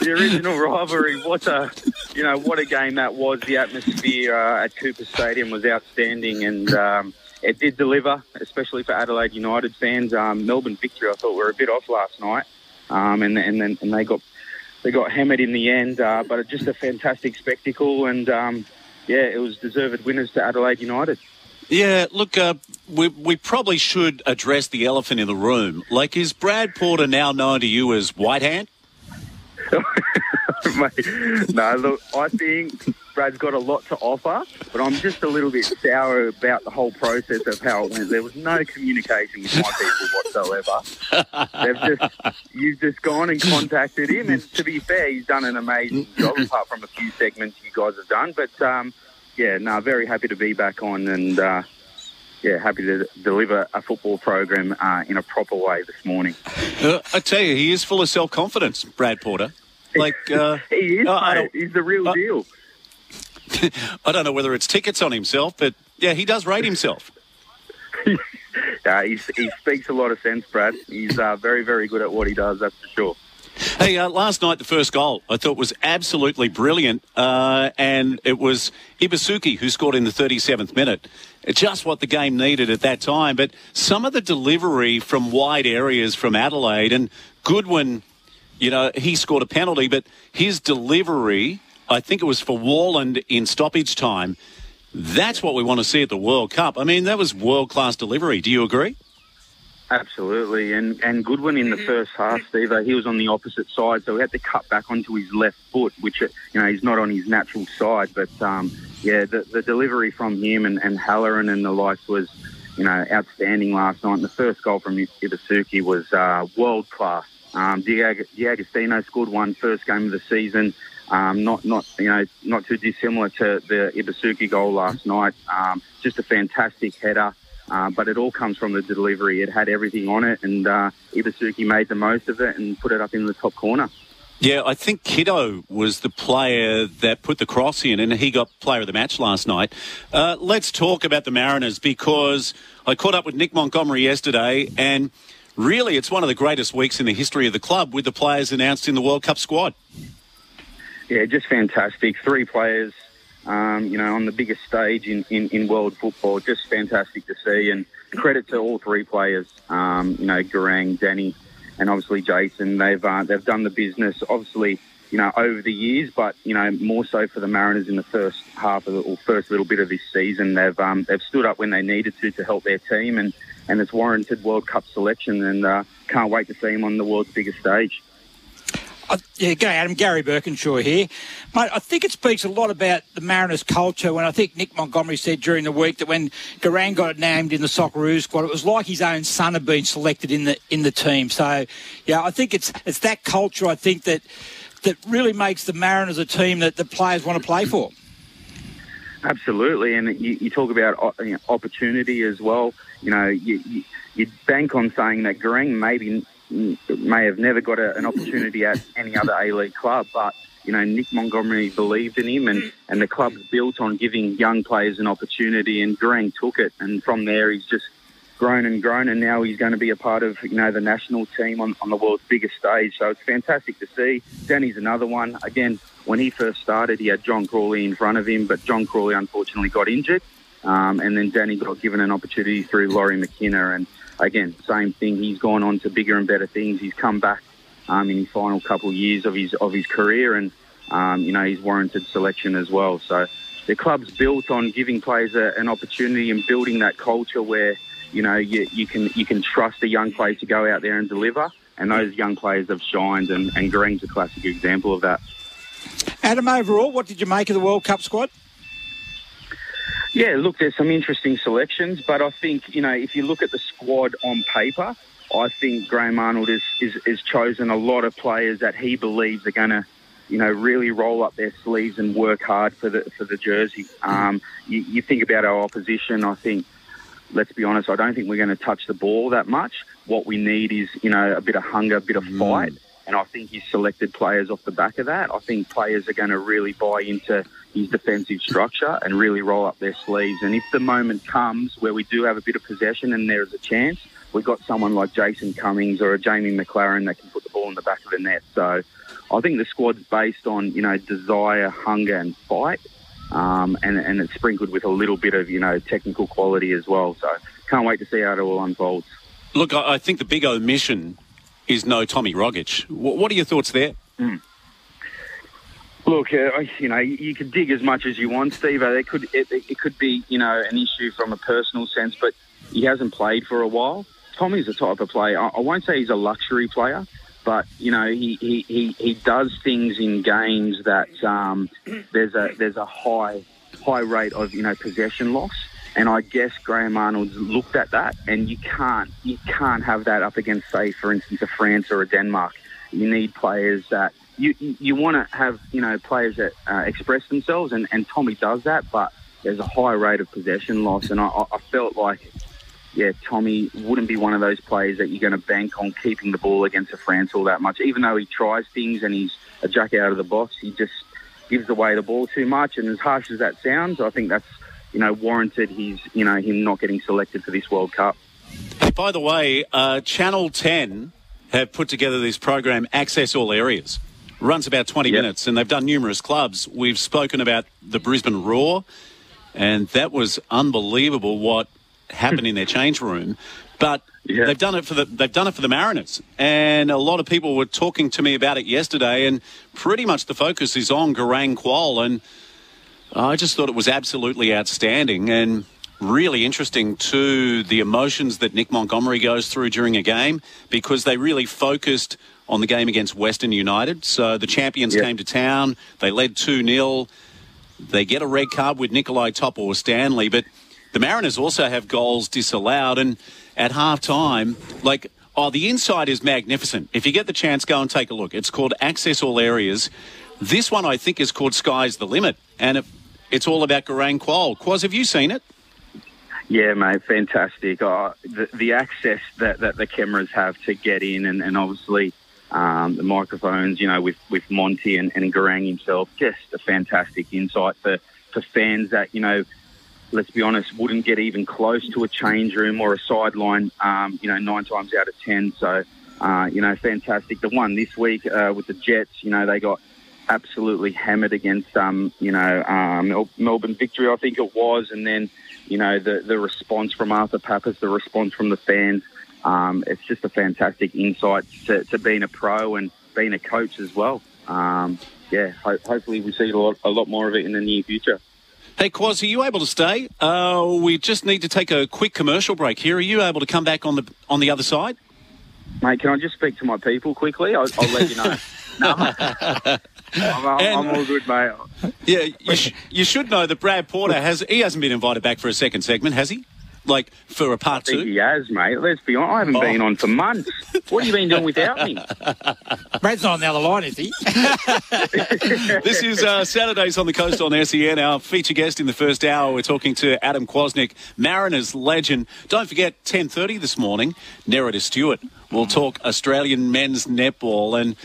the original rivalry, what a you know what a game that was. The atmosphere uh, at Cooper Stadium was outstanding, and um, it did deliver, especially for Adelaide United fans. Um, Melbourne victory, I thought were a bit off last night, um, and and then and they got they got hammered in the end. Uh, but just a fantastic spectacle, and um, yeah, it was deserved winners to Adelaide United. Yeah, look, uh, we, we probably should address the elephant in the room. Like, is Brad Porter now known to you as White Hand? No, look, I think Brad's got a lot to offer, but I'm just a little bit sour about the whole process of how it went. There was no communication with my people whatsoever. They've just, you've just gone and contacted him, and to be fair, he's done an amazing job, apart from a few segments you guys have done. But um, yeah, no, very happy to be back on, and uh, yeah, happy to deliver a football program uh, in a proper way this morning. Uh, I tell you, he is full of self confidence, Brad Porter. Like, uh, He is, uh, mate. He's the real deal. I don't know whether it's tickets on himself, but yeah, he does rate himself. Uh, he's, he speaks a lot of sense, Brad. He's uh, very, very good at what he does, that's for sure. Hey, uh, last night the first goal I thought was absolutely brilliant, uh, and it was Ibusuki who scored in the 37th minute. Just what the game needed at that time. But some of the delivery from wide areas from Adelaide and Goodwin, you know, he scored a penalty, but his delivery, I think it was for Warland in stoppage time. That's what we want to see at the World Cup. I mean, that was world class delivery. Do you agree? Absolutely, and and Goodwin in the first half, Steve, uh, he was on the opposite side, so he had to cut back onto his left foot, which uh, you know he's not on his natural side. But um, yeah, the, the delivery from him and, and Halloran and the likes was you know outstanding last night. And the first goal from Ibusuki was uh, world class. Um, D'Agostino scored one first game of the season. Um, not not you know not too dissimilar to the Ibusuki goal last night. Um, just a fantastic header. Uh, but it all comes from the delivery. It had everything on it, and uh, Ibusuki made the most of it and put it up in the top corner. Yeah, I think Kitto was the player that put the cross in, and he got player of the match last night. Uh, let's talk about the Mariners because I caught up with Nick Montgomery yesterday, and really it's one of the greatest weeks in the history of the club with the players announced in the World Cup squad. Yeah, just fantastic. Three players um, you know, on the biggest stage in, in, in, world football. Just fantastic to see. And credit to all three players, um, you know, Garang, Danny, and obviously Jason. They've, uh, they've done the business, obviously, you know, over the years, but, you know, more so for the Mariners in the first half of the, or first little bit of this season. They've, um, they've stood up when they needed to to help their team and, and it's warranted World Cup selection and uh, can't wait to see them on the world's biggest stage. Yeah, go Adam. Gary Birkinshaw here. Mate, I think it speaks a lot about the Mariners' culture when I think Nick Montgomery said during the week that when Garang got named in the Socceroos squad, it was like his own son had been selected in the in the team. So, yeah, I think it's it's that culture. I think that that really makes the Mariners a team that the players want to play for. Absolutely, and you, you talk about uh, opportunity as well. You know, you, you, you bank on saying that Garang maybe may have never got a, an opportunity at any other A League club, but you know Nick Montgomery believed in him, and and the club's built on giving young players an opportunity, and Garang took it, and from there he's just grown and grown, and now he's going to be a part of you know the national team on, on the world's biggest stage. So it's fantastic to see. Danny's another one. Again, when he first started, he had John Crawley in front of him, but John Crawley unfortunately got injured, um, and then Danny got given an opportunity through Lawrie McKinna, and again, same thing. He's gone on to bigger and better things. He's come back um, in his final couple of years of his of his career, and um, you know he's warranted selection as well. So the club's built on giving players a, an opportunity and building that culture where you know you, you can you can trust a young player to go out there and deliver. And those young players have shined, and, and Garang's a classic example of that. Adam, overall, what did you make of the World Cup squad? Yeah, look, there's some interesting selections, but I think, you know, if you look at the squad on paper, I think Graham Arnold has is, is, is chosen a lot of players that he believes are going to, you know, really roll up their sleeves and work hard for the for the jersey. Um, you, you think about our opposition, I think, let's be honest, I don't think we're going to touch the ball that much. What we need is, you know, a bit of hunger, a bit of mm. fight. Mm. And I think he's selected players off the back of that. I think players are going to really buy into his defensive structure and really roll up their sleeves. And if the moment comes where we do have a bit of possession and there is a chance, we've got someone like Jason Cummings or a Jamie Maclaren that can put the ball in the back of the net. So I think the squad's based on, you know, desire, hunger and fight. Um, and, and it's sprinkled with a little bit of, you know, technical quality as well. So can't wait to see how it all unfolds. Look, I think the big omission is no Tommy Rogic. What are your thoughts there? Mm. Look, uh, you know, you can dig as much as you want, Steve. Uh, it could it, it, could be you know an issue from a personal sense, but he hasn't played for a while. Tommy's the type of player. I, I won't say he's a luxury player, but you know he, he, he, he does things in games that um, there's a there's a high high rate of you know possession loss. And I guess Graham Arnold's looked at that, and you can't you can't have that up against, say, for instance, a France or a Denmark. You need players that you you want to have you know players that uh, express themselves, and, and Tommy does that, but there's a high rate of possession loss, and I, I felt like yeah, Tommy wouldn't be one of those players that you're going to bank on keeping the ball against a France all that much. Even though he tries things and he's a jack out of the box, he just gives away the ball too much. And as harsh as that sounds, I think that's you know warranted. He's you know him not getting selected for this World Cup. By the way, uh, Channel Ten have put together this program, Access All Areas. Runs about 20 Yep. minutes, and they've done numerous clubs. We've spoken about the Brisbane Roar, and that was unbelievable what happened in their change room. But Yeah. they've done it for the they've done it for the Mariners, and a lot of people were talking to me about it yesterday. And pretty much the focus is on Garang Kuol, and I just thought it was absolutely outstanding and really interesting to the emotions that Nick Montgomery goes through during a game because they really focused on the game against Western United. So the champions Yeah. came to town, they led 2 0. They get a red card with Nikolai Topor-Stanley, but the Mariners also have goals disallowed. And at half time, like, oh, the inside is magnificent. If you get the chance, go and take a look. It's called Access All Areas. This one, I think, is called Sky's the Limit. And it, it's all about Garang Kuol. Quaz, have you seen it? Yeah, mate, fantastic. Uh, the, the access that, that the cameras have to get in, and, and obviously um, the microphones, you know, with, with Monty and, and Garang himself, just a fantastic insight for, for fans that, you know, let's be honest, wouldn't get even close to a change room or a sideline, um, you know, nine times out of ten. So, uh, you know, fantastic. The one this week uh, with the Jets, you know, they got absolutely hammered against, um, you know, um, Melbourne victory, I think it was, and then, you know, the the response from Arthur Papas, the response from the fans. Um, it's just a fantastic insight to, to being a pro and being a coach as well. Um, yeah, ho- hopefully we see a lot, a lot more of it in the near future. Hey, Quaz, are you able to stay? Uh, we just need to take a quick commercial break here. Are you able to come back on the on the other side? Mate, can I just speak to my people quickly? I'll, I'll let you know. no. I'm, I'm, I'm all good, mate. Yeah, you, sh- you should know that Brad Porter has he hasn't been invited back for a second segment, has he? Like for a part I think two? he has, mate. Let's be honest. I haven't Oh. been on for months. What have you been doing without me? Brad's not on the other line, is he? This is uh, Saturdays on the Coast on SEN. Our feature guest in the first hour, we're talking to Adam Kwasnik, Mariners legend. Don't forget, 10.30 this morning, Nerida Stewart will talk Australian men's netball. And,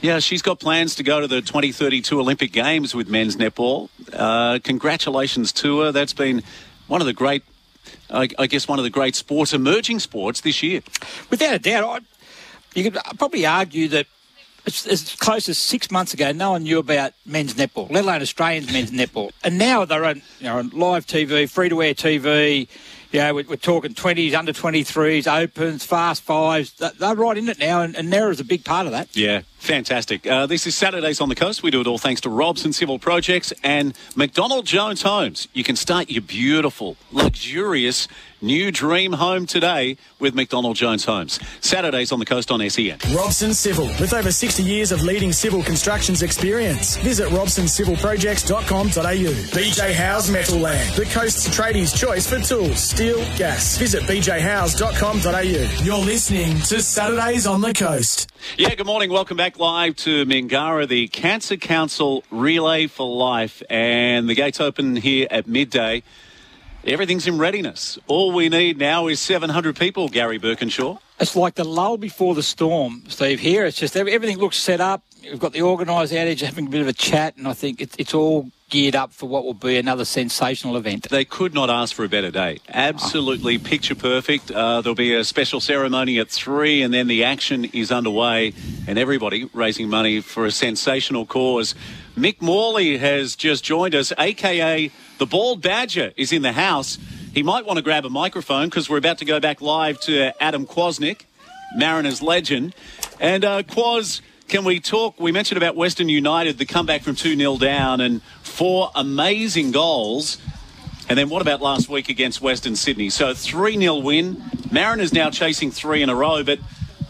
yeah, she's got plans to go to the 2032 Olympic Games with men's netball. Uh, congratulations to her. That's been one of the great, I, I guess, one of the great sports, emerging sports this year. Without a doubt, I, you could probably argue that as, as close as six months ago, no one knew about men's netball, let alone Australians men's netball. And now they're on, you know, on live TV, free to air TV. You know, we're, we're talking 20s, under 23s, opens, fast fives. They're, right in it now, and, and Nera's a big part of that. Yeah, fantastic. Uh, this is Saturdays on the Coast. We do it all thanks to Robson Civil Projects and McDonald Jones Homes. You can start your beautiful, luxurious new dream home today with McDonald Jones Homes. Saturdays on the Coast on E SEN. Robson Civil, with over 60 years of leading civil constructions experience. Visit robsoncivilprojects.com.au. BJ Howes Metal Land, the coast's tradies' choice for tools, steel, gas. Visit bjhowes.com.au. You're listening to Saturdays on the Coast. Yeah, good morning. Welcome back live to Mingara, the Cancer Council Relay for Life. And the gates open here at midday. Everything's in readiness. All we need now is 700 people, Gary Birkinshaw. It's like the lull before the storm, Steve. Here, it's just everything looks set up. We've got the organised outage, having a bit of a chat, and I think it's, it's all geared up for what will be another sensational event. They could not ask for a better day. Absolutely picture perfect. Uh, there'll be a special ceremony at three, and then the action is underway, and everybody raising money for a sensational cause. Mick Morley has just joined us, aka the Bald Badger, is in the house. He might want to grab a microphone because we're about to go back live to Adam Kwasnik, Mariners legend. And uh, Quaz, can we talk? We mentioned about Western United, the comeback from 2 0 down, and four amazing goals. And then what about last week against Western Sydney? So 3 0 win. Mariners now chasing three in a row, but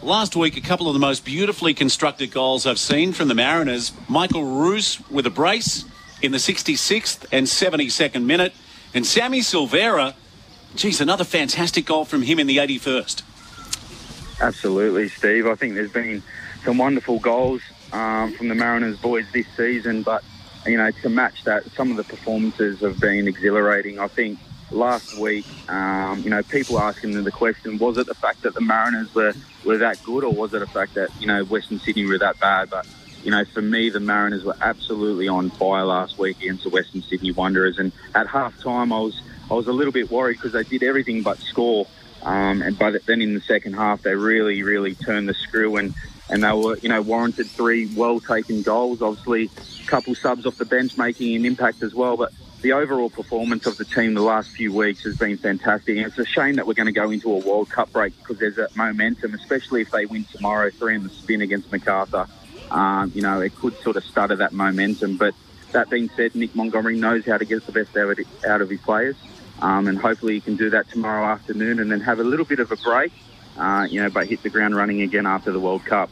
last week, a couple of the most beautifully constructed goals I've seen from the Mariners. Michael Ruhs with a brace in the 66th and 72nd minute. And Sammy Silvera, geez, another fantastic goal from him in the 81st. Absolutely, Steve. I think there's been some wonderful goals um, from the Mariners boys this season, but you know to match that, some of the performances have been exhilarating. I think last week, um, you know, people asking the question: Was it the fact that the Mariners were were that good, or was it the fact that you know Western Sydney were that bad? But you know, for me, the Mariners were absolutely on fire last week against the Western Sydney Wanderers, and at half time, I was I was a little bit worried because they did everything but score. Um, and but then in the second half, they really, really turned the screw and, and they were, you know, warranted three well taken goals. Obviously, a couple subs off the bench making an impact as well. But the overall performance of the team the last few weeks has been fantastic. And it's a shame that we're going to go into a World Cup break because there's a momentum, especially if they win tomorrow, three in the spin against Macarthur. Um, you know, it could sort of stutter that momentum. But that being said, Nick Montgomery knows how to get the best out of his players. Um, and hopefully he can do that tomorrow afternoon and then have a little bit of a break, uh, you know, but hit the ground running again after the World Cup.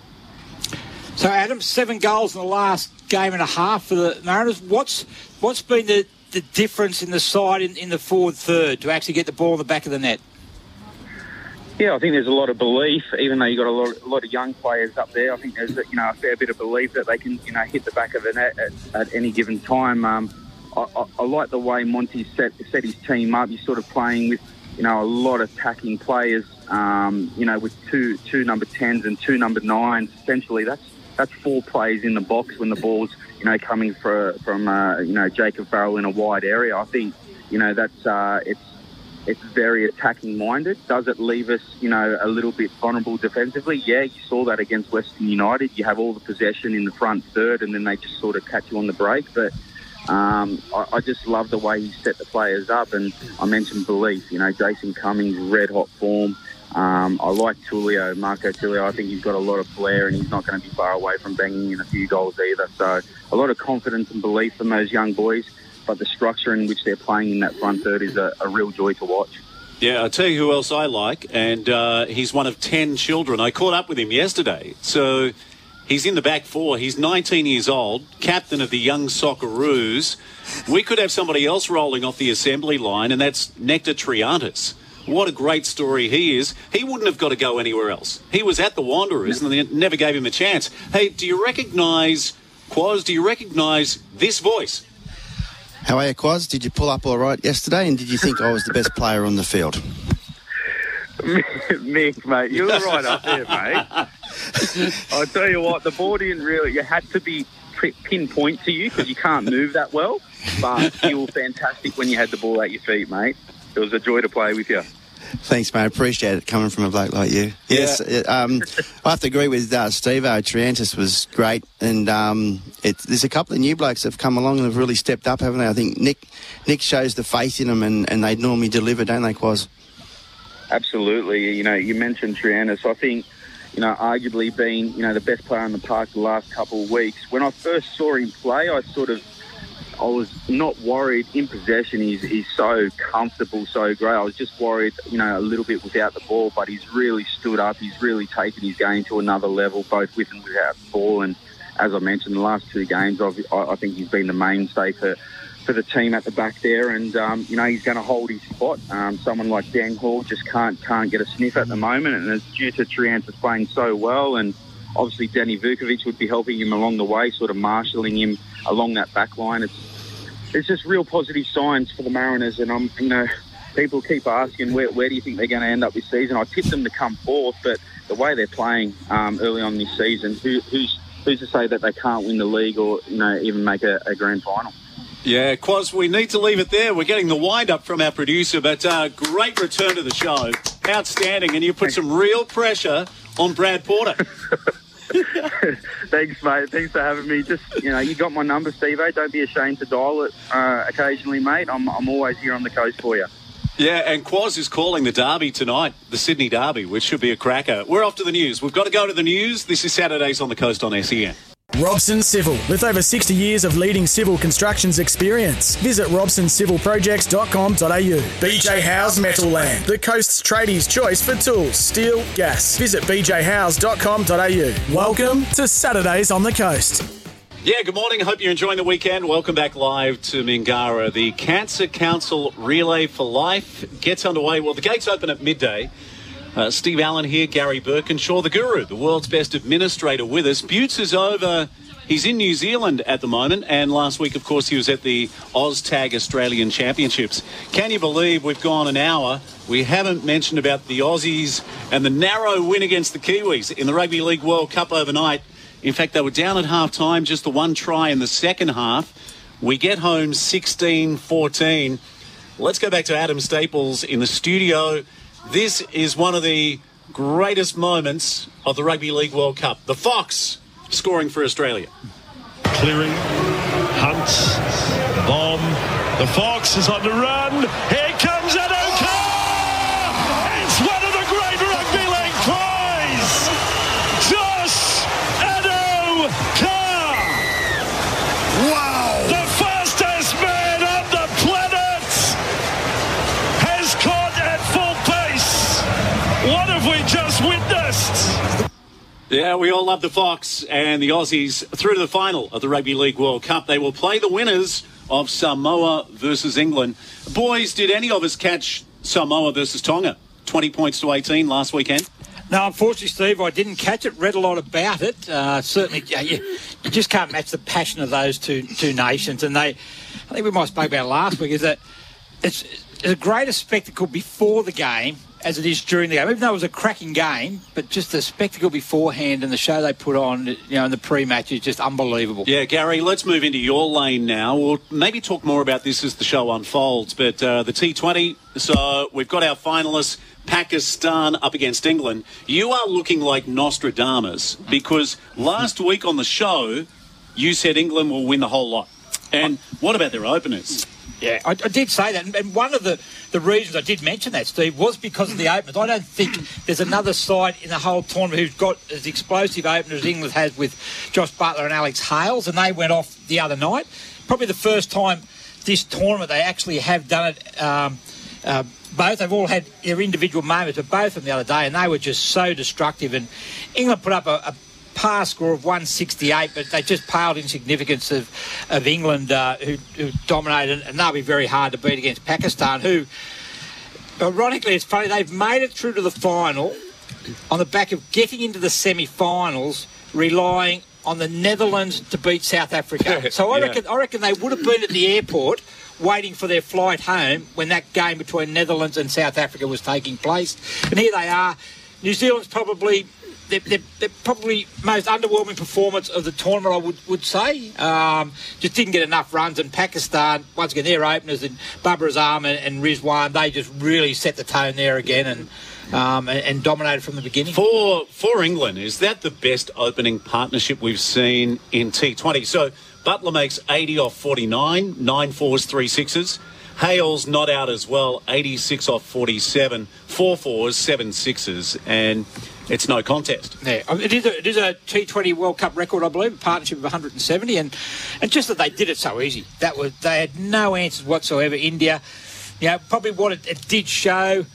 So, Adam, seven goals in the last game and a half for the Mariners. What's what's been the, the difference in the side in, in the forward third to actually get the ball in the back of the net? Yeah, I think there's a lot of belief, even though you've got a lot, a lot of young players up there. I think there's you know a fair bit of belief that they can you know hit the back of the net at, at any given time. Um, I, I, I, like the way Monty set set his team up. He's sort of playing with you know a lot of attacking players. Um, you know with two two number tens and two number nines. Essentially, that's that's four plays in the box when the ball's you know coming for, from uh, you know Jacob Farrell in a wide area. I think you know that's uh, it's it's very attacking minded. Does it leave us, you know, a little bit vulnerable defensively? Yeah, you saw that against Western United. You have all the possession in the front third, and then they just sort of catch you on the break. But um, I, I, just love the way he set the players up, and I mentioned belief. You know, Jason Cummings, red hot form. Um, I like Tulio, Marco Tulio. I think he's got a lot of flair, and he's not going to be far away from banging in a few goals either. So a lot of confidence and belief from those young boys. But the structure in which they're playing in that front third is a, a real joy to watch. Yeah, I'll tell you who else I like, and uh, he's one of 10 children. I caught up with him yesterday. So He's in the back four. He's 19 years old, captain of the young Socceroos. We could have somebody else rolling off the assembly line, and that's Nectar Triantis. What a great story he is. He wouldn't have got to go anywhere else. He was at the Wanderers and they never gave him a chance. Hey, do you recognise, Quaz, do you recognise this voice? How are you, Quaz? Did you pull up all right yesterday and did you think I was the best player on the field? Mick, mate, you were right up there, mate. I tell you what, the ball didn't really. You had to be pinpoint to you because you can't move that well. But you were fantastic when you had the ball at your feet, mate. It was a joy to play with you. Thanks, mate. Appreciate it coming from a bloke like you. Yes, yeah. um, I have to agree with uh, Steve. Triantis was great, and um, it, there's a couple of new blokes that have come along and have really stepped up, haven't they? I think Nick Nick shows the faith in them, and, and they normally deliver, don't they, Quaz? Absolutely. You know, you mentioned Triantis. I think you know, arguably being, you know, the best player in the park the last couple of weeks. When I first saw him play, I sort of, I was not worried in possession. He's, he's so comfortable, so great. I was just worried, you know, a little bit without the ball, but he's really stood up. He's really taken his game to another level, both with and without the ball. And as I mentioned, the last two games, I've, I think he's been the mainstay for for the team at the back there, and um, you know he's going to hold his spot. Um, someone like Dan Hall just can't can't get a sniff at the moment, and it's due to Triantis playing so well, and obviously Danny Vukovic would be helping him along the way, sort of marshalling him along that back line. It's it's just real positive signs for the Mariners, and I'm you know people keep asking where, where do you think they're going to end up this season. I tipped them to come fourth, but the way they're playing um, early on this season, who, who's who's to say that they can't win the league or you know even make a, a grand final? Yeah, Quaz, we need to leave it there. We're getting the wind up from our producer, but uh, great return to the show. Outstanding. And you put some real pressure on Brad Porter. Thanks, mate. Thanks for having me. Just, you know, you got my number, Steve. Don't be ashamed to dial it uh, occasionally, mate. I'm, I'm always here on the coast for you. Yeah, and Quaz is calling the derby tonight, the Sydney Derby, which should be a cracker. We're off to the news. We've got to go to the news. This is Saturdays on the Coast on SEN. Robson Civil, with over 60 years of leading civil constructions experience. Visit robsoncivilprojects.com.au. BJ Howes Metal Land, the coast's tradies' choice for tools, steel, gas. Visit bjhowes.com.au. Welcome to Saturdays on the Coast. Yeah, good morning. Hope you're enjoying the weekend. Welcome back live to Mingara. The Cancer Council Relay for Life gets underway. Well, the gates open at midday. Uh, Steve Allen here, Gary Birkinshaw, the guru, the world's best administrator with us. Butts is over. He's in New Zealand at the moment, and last week, of course, he was at the OzTag Australian Championships. Can you believe we've gone an hour? We haven't mentioned about the Aussies and the narrow win against the Kiwis in the Rugby League World Cup overnight. In fact, they were down at half time, just the one try in the second half. We get home 16 14. Let's go back to Adam Staples in the studio. This is one of the greatest moments of the Rugby League World Cup. The Fox scoring for Australia. Clearing, Hunt, bomb. The Fox is on the run. Here Yeah, we all love the Fox and the Aussies through to the final of the Rugby League World Cup. They will play the winners of Samoa versus England. Boys, did any of us catch Samoa versus Tonga? 20 points to 18 last weekend? No, unfortunately, Steve, I didn't catch it. Read a lot about it. Uh, certainly, yeah, you, you just can't match the passion of those two two nations. And they, I think we might have spoke about last week, is that it's, it's a greater spectacle before the game as it is during the game. Even though it was a cracking game, but just the spectacle beforehand and the show they put on, you know, in the pre-match is just unbelievable. Yeah, Gary, let's move into your lane now. We'll maybe talk more about this as the show unfolds. But uh, the T20, so we've got our finalists. Pakistan up against England. You are looking like Nostradamus because last week on the show, you said England will win the whole lot. And what about their openers? Yeah, I, I, did say that, and one of the, the reasons I did mention that, Steve, was because of the openers. I don't think there's another side in the whole tournament who's got as explosive openers as England has with Josh Buttler and Alex Hales, and they went off the other night. Probably the first time this tournament they actually have done it. Um, uh, both they've all had their individual moments, but both of them the other day, and they were just so destructive. And England put up a, a pass score of 168, but they just paled in significance of, of England, uh, who, who, dominated, and they'll be very hard to beat against Pakistan, who, ironically, it's funny, they've made it through to the final on the back of getting into the semi finals, relying on the Netherlands to beat South Africa. So I, yeah. reckon, I reckon they would have been at the airport waiting for their flight home when that game between Netherlands and South Africa was taking place. And here they are. New Zealand's probably they're, probably most underwhelming performance of the tournament, I would, would say. Um, just didn't get enough runs. And Pakistan, once again, their openers, and Babar Azam and, and Rizwan, they just really set the tone there again and, um, and, and, dominated from the beginning. For, for England, is that the best opening partnership we've seen in T20? So Buttler makes 80 off 49, nine fours, three sixes. Hales not out as well, 86 off 47, four fours, seven sixes, and it's no contest. Yeah, it is a, it is a T20 World Cup record, I believe, a partnership of 170, and and just that they did it so easy. That was they had no answers whatsoever. India, you know, probably what it, it did show,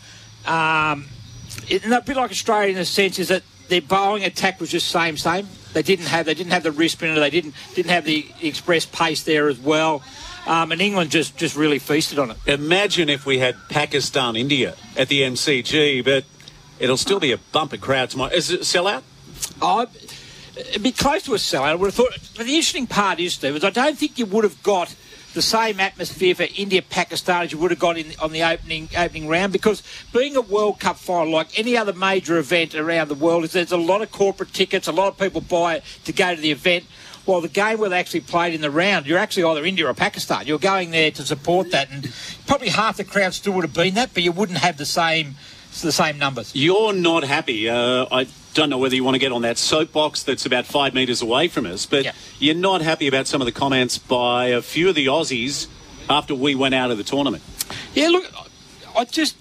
um, it, a bit like Australia in the sense is that their bowling attack was just same same. They didn't have they didn't have the wrist spinner. They didn't didn't have the express pace there as well. Um, and England just, just really feasted on it. Imagine if we had Pakistan India at the MCG, but it'll still be a bumper crowd tomorrow. Is it a sellout? Oh, it'd be close to a sellout. I would have thought. But the interesting part is, Steve, is I don't think you would have got the same atmosphere for India Pakistan as you would have got in, on the opening opening round because being a World Cup final like any other major event around the world is there's a lot of corporate tickets, a lot of people buy it to go to the event. While the game where they actually played in the round, you're actually either India or Pakistan. You're going there to support that, and probably half the crowd still would have been that, but you wouldn't have the same the same numbers. You're not happy. Uh, I don't know whether you want to get on that soapbox that's about five metres away from us, but yeah. you're not happy about some of the comments by a few of the Aussies after we went out of the tournament. Yeah, look, I just.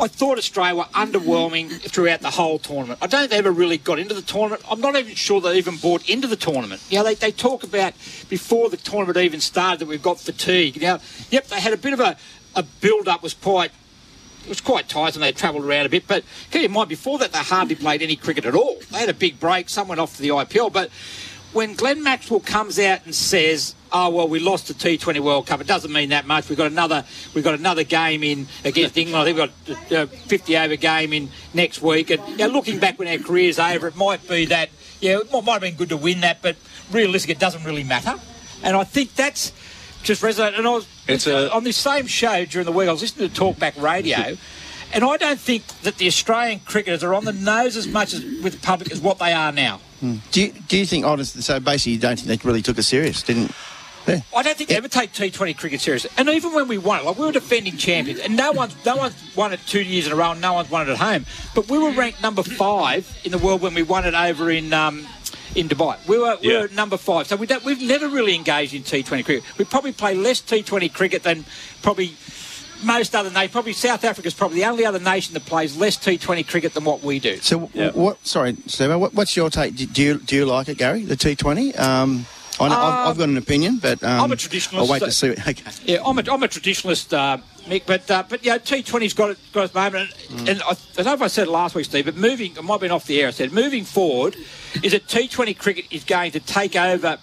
I thought Australia were underwhelming throughout the whole tournament. I don't think they ever really got into the tournament. I'm not even sure they even bought into the tournament. You know, they, they talk about before the tournament even started that we've got fatigue. Now, yep, they had a bit of a, a build up was quite it was quite tight and they travelled around a bit. But keep in mind, before that, they hardly played any cricket at all. They had a big break. Some went off to the IPL. But when Glenn Maxwell comes out and says, "Oh well, we lost the T20 World Cup," it doesn't mean that much. We've got another, we've got another game in against England. I think we've got a 50 over game in next week. And you know, looking back when our career's over, it might be that yeah, it might have been good to win that, but realistically, it doesn't really matter. And I think that's just resonate. And I was it's a... on this same show during the week. I was listening to Talkback Radio. And I don't think that the Australian cricketers are on the nose as much as with the public as what they are now. Hmm. Do you, do you think, honestly, so basically you don't think they really took it serious, didn't I don't think they ever take T20 cricket seriously. And even when we won it, like we were defending champions, and no one's no one's won it two years in a row, and no one's won it at home. But we were ranked number five in the world when we won it over in. Um, in Dubai, we were, we Yeah. were number five, so we don't, we've never really engaged in T20 cricket. We probably play less T20 cricket than probably most other nations. Probably South Africa is probably the only other nation that plays less T20 cricket than what we do. So, w what? Sorry, Steve. What, what's your take? Do, do you do you like it, Gary? The T20? Um, I know, I've, I've got an opinion, but um, I'm a traditionalist. I'll wait to see. Okay. Yeah, I'm a, I'm a traditionalist, uh, Mick, but uh, but yeah, T20's got it got its moment, and, and I, I don't know if I said it last week, Steve, but moving, I might have been off the air. I said moving forward, is that T20 cricket is going to take over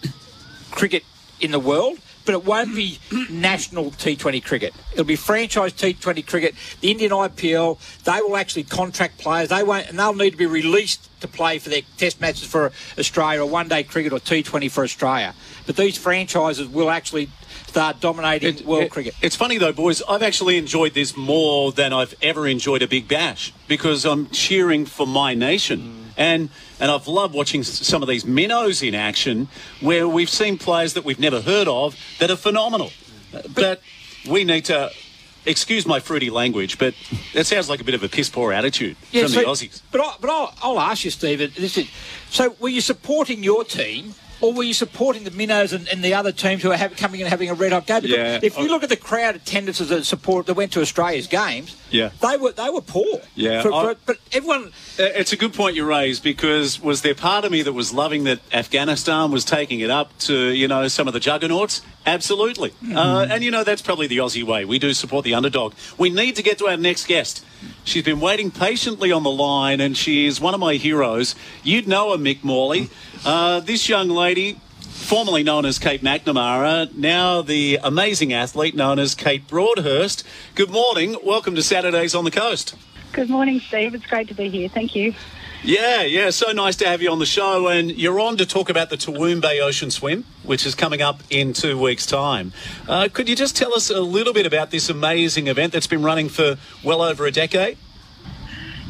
cricket in the world. But it won't be national T20 cricket. It'll be franchise T20 cricket. The Indian IPL, they will actually contract players. They won't, and they'll need to be released to play for their Test matches for Australia or One Day cricket or T20 for Australia. But these franchises will actually start dominating world It- cricket. It's funny though, boys. I've actually enjoyed this more than I've ever enjoyed a Big Bash because I'm cheering for my nation. Mm. And and I've loved watching some of these minnows in action where we've seen players that we've never heard of that are phenomenal. But we need to excuse my fruity language, but it sounds like a bit of a piss poor attitude from so- the Aussies. But, I, but I'll, I'll ask you, Stephen. This is, so, were you supporting your team, or were you supporting the minnows and, and the other teams who are have, coming and having a red hot go? Because Yeah, If you I- look at the crowd attendances that support that went to Australia's games, Yeah. they were they were poor. Yeah, For- I- for- but everyone. Uh, It's a good point you raise because was there part of me that was loving that Afghanistan was taking it up to you know some of the juggernauts? Absolutely, uh, and you know that's probably the Aussie way. We do support the underdog. We need to get to our next guest. She's been waiting patiently on the line, and she is one of my heroes. You'd know her, Mick Morley. Uh, this young lady. Formerly known as Kate McNamara, now the amazing athlete known as Kate Broadhurst. Good morning. Welcome to Saturdays on the Coast. Good morning, Steve. It's great to be here. Thank you. Yeah, yeah, so nice to have you on the show. And you're on to talk about the Toowoon Bay Ocean Swim, which is coming up in two weeks' time. Uh, could you just tell us a little bit about this amazing event that's been running for well over a decade?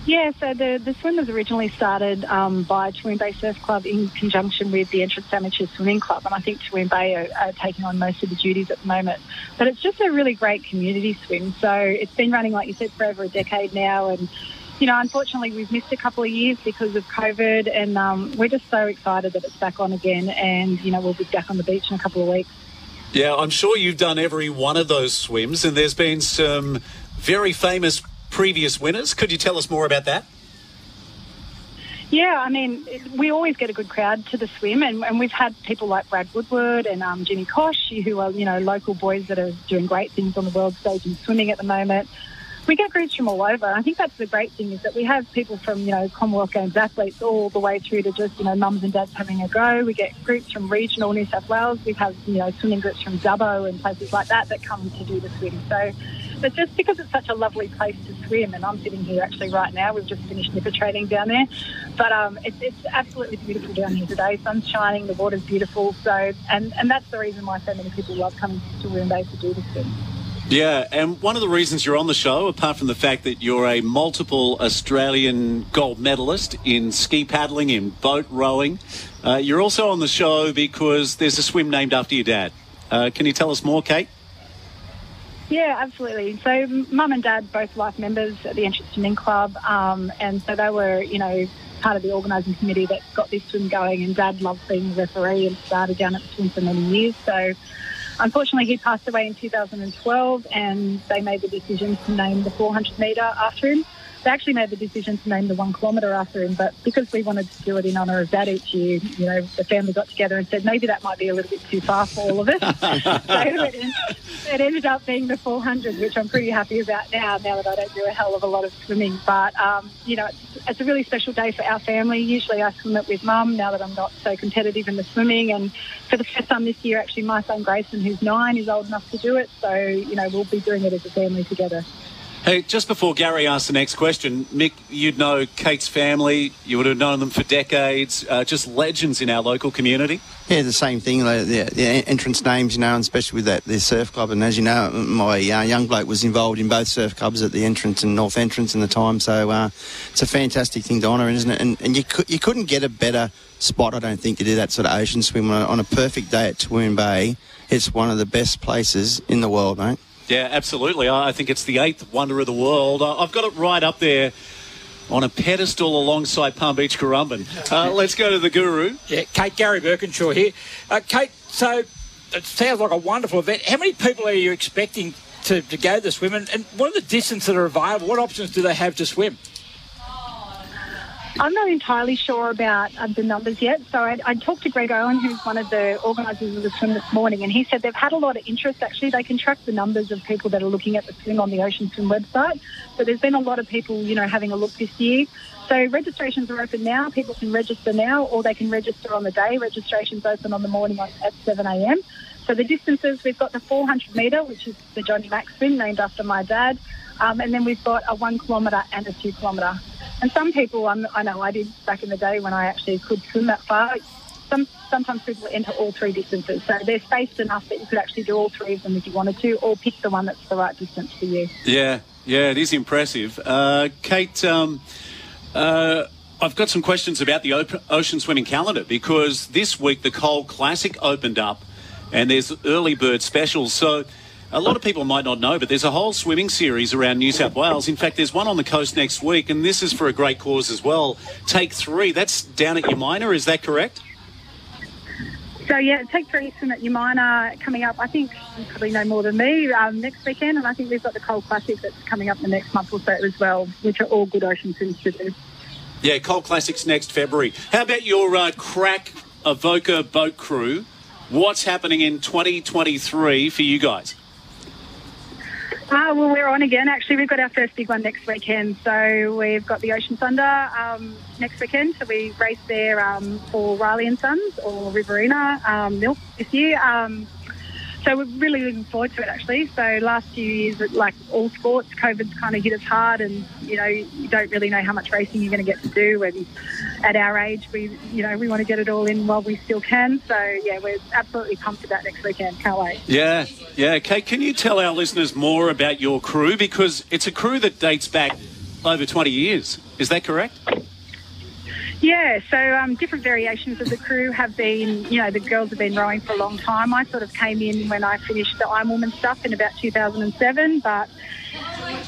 Yeah, so the, the swim was originally started um, by Toowoon Bay Surf Club in conjunction with the Entrance Amateur Swimming Club, and I think Toowoon Bay are, are taking on most of the duties at the moment. But it's just a really great community swim. So it's been running, like you said, for over a decade now, and you know, unfortunately, we've missed a couple of years because of COVID, and um, we're just so excited that it's back on again, and you know, we'll be back on the beach in a couple of weeks. Yeah, I'm sure you've done every one of those swims, and there's been some very famous previous winners. Could you tell us more about that? Yeah, I mean, we always get a good crowd to the swim, and, and we've had people like Brad Woodward and um, Jimmy Kosh, who are, you know, local boys that are doing great things on the world stage in swimming at the moment. We get groups from all over. I think that's the great thing is that we have people from, you know, Commonwealth Games athletes all the way through to just, you know, mums and dads having a go. We get groups from regional New South Wales. We have, you know, swimming groups from Dubbo and places like that that come to do the swim. So but just because it's such a lovely place to swim, and I'm sitting here actually right now, we've just finished nipper training down there. But um, it's, it's absolutely beautiful down here today. Sun's shining, the water's beautiful. So, and, and that's the reason why so many people love coming to Bay to do the swim. Yeah, and one of the reasons you're on the show, apart from the fact that you're a multiple Australian gold medalist in ski paddling, in boat rowing, uh, you're also on the show because there's a swim named after your dad. Uh, can you tell us more, Kate? Yeah, absolutely. So, mum and dad both life members at the Entrance Swimming Club, um, and so they were, you know, part of the organising committee that got this swim going. And dad loved being a referee and started down at the swim for many years. So, unfortunately, he passed away in 2012, and they made the decision to name the 400 metre after him. They actually made the decision to name the one kilometre after him, but because we wanted to do it in honour of that each year, you know, the family got together and said maybe that might be a little bit too far for all of us. so it, en- it ended up being the 400, which I'm pretty happy about now, now that I don't do a hell of a lot of swimming. But, um, you know, it's, it's a really special day for our family. Usually I swim it with mum now that I'm not so competitive in the swimming. And for the first time this year, actually, my son Grayson, who's nine, is old enough to do it. So, you know, we'll be doing it as a family together. Hey, just before Gary asks the next question, Mick, you'd know Kate's family. You would have known them for decades. Uh, just legends in our local community. Yeah, the same thing. The, the entrance names, you know, and especially with that the surf club. And as you know, my uh, young bloke was involved in both surf clubs at the entrance and North Entrance in the time. So uh, it's a fantastic thing to honour, isn't it? And, and you could, you couldn't get a better spot, I don't think, to do that sort of ocean swim on a, on a perfect day at Toowoon Bay. It's one of the best places in the world, mate. Yeah, absolutely. I think it's the eighth wonder of the world. I've got it right up there on a pedestal alongside Palm Beach Currumbin. Uh, let's go to the guru. Yeah, Kate Gary Birkinshaw here. Uh, Kate, so it sounds like a wonderful event. How many people are you expecting to, to go to swim, and, and what are the distances that are available? What options do they have to swim? I'm not entirely sure about uh, the numbers yet. So I, I talked to Greg Owen, who's one of the organisers of the swim this morning, and he said they've had a lot of interest. Actually, they can track the numbers of people that are looking at the swim on the Ocean Swim website. So there's been a lot of people, you know, having a look this year. So registrations are open now. People can register now, or they can register on the day. Registrations open on the morning at 7 a.m. So the distances we've got the 400 metre, which is the Johnny Mack swim, named after my dad, um, and then we've got a one kilometre and a two kilometre. And some people, um, I know I did back in the day when I actually could swim that far. Some, sometimes people enter all three distances, so they're spaced enough that you could actually do all three of them if you wanted to, or pick the one that's the right distance for you. Yeah, yeah, it is impressive. Uh, Kate, um, uh, I've got some questions about the open, ocean swimming calendar because this week the Cole Classic opened up, and there's early bird specials. So a lot of people might not know, but there's a whole swimming series around New South Wales. In fact, there's one on the coast next week, and this is for a great cause as well. Take three. That's down at Umina, is that correct? So yeah, take three swim at Umina coming up. I think you probably know more than me um, next weekend, and I think we've got the Cole Classic that's coming up in the next month or so as well, which are all good ocean swims to do. Yeah, Cole Classics next February. How about your uh, crack Avoca boat crew? What's happening in 2023 for you guys? Uh, well, we're on again. Actually, we've got our first big one next weekend. So we've got the Ocean Thunder um, next weekend. So we race there um, for Riley and Sons or Riverina um, Milk this year. So we're really looking forward to it actually. So last few years, like all sports, COVID's kind of hit us hard, and you know you don't really know how much racing you're going to get to do. And at our age, we you know we want to get it all in while we still can. So yeah, we're absolutely pumped about next weekend. Can't wait. Yeah, yeah. Kate, can you tell our listeners more about your crew because it's a crew that dates back over 20 years. Is that correct? Yeah, so um, different variations of the crew have been, you know, the girls have been rowing for a long time. I sort of came in when I finished the Iron Woman stuff in about 2007, but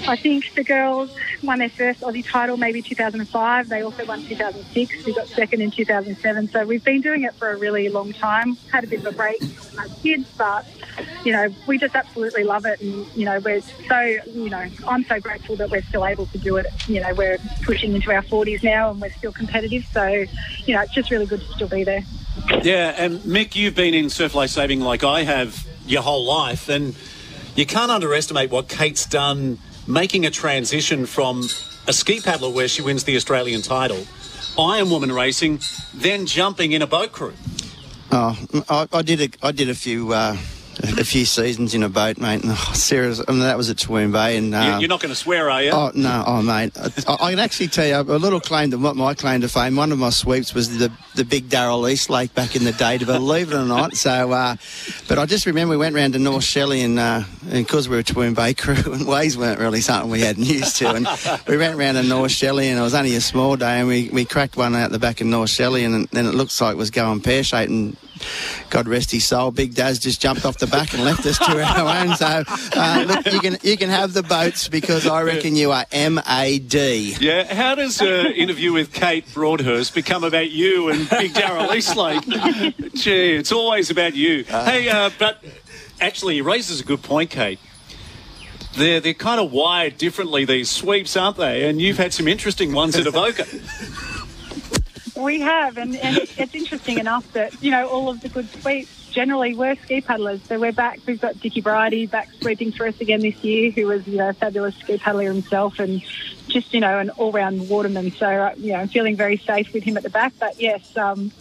I think the girls won their first Aussie title maybe 2005. They also won 2006. We got second in 2007. So we've been doing it for a really long time. Had a bit of a break as kids, but you know we just absolutely love it, and you know we're so you know I'm so grateful that we're still able to do it. You know we're pushing into our 40s now, and we're still competitive. So you know it's just really good to still be there. Yeah, and Mick, you've been in surf life saving like I have your whole life, and you can't underestimate what Kate's done making a transition from a ski paddler where she wins the Australian title, Iron Woman racing, then jumping in a boat crew. Oh, I, I did a, I did a few uh, a few seasons in a boat, mate. And, oh, serious, I mean, that was at Toowoon Bay. And uh, you're not going to swear, are you? Oh no, oh mate. I, I, can actually tell you a little claim to what my claim to fame. One of my sweeps was the the big Darrell Eastlake back in the day, to believe it or not. So, uh, but I just remember we went round to North Shelley, and uh, because we were a Toowoon Bay crew, and waves weren't really something we hadn't used to, and we went round to North Shelley, and it was only a small day, and we, we cracked one out the back of North Shelley, and then it looks like it was going pear shaped, and God rest his soul, Big Daz just jumped off the back and left us to our own. So uh, look, you can you can have the boats because I reckon you are M A D. Yeah. How does an interview with Kate Broadhurst become about you and Big Darrell Eastlake? Gee, it's always about you. Uh, hey, uh, but actually, he raises a good point, Kate. They're, they're kind of wired differently, these sweeps, aren't they? And you've had some interesting ones at Avoca. We have, and, and it's interesting enough that, you know, all of the good sweeps generally were ski paddlers. So we're back. We've got Dickie Bridie back sweeping for us again this year, who was, you know, a fabulous ski paddler himself and just, you know, an all round waterman. So, uh, you know, I'm feeling very safe with him at the back. But yes, um,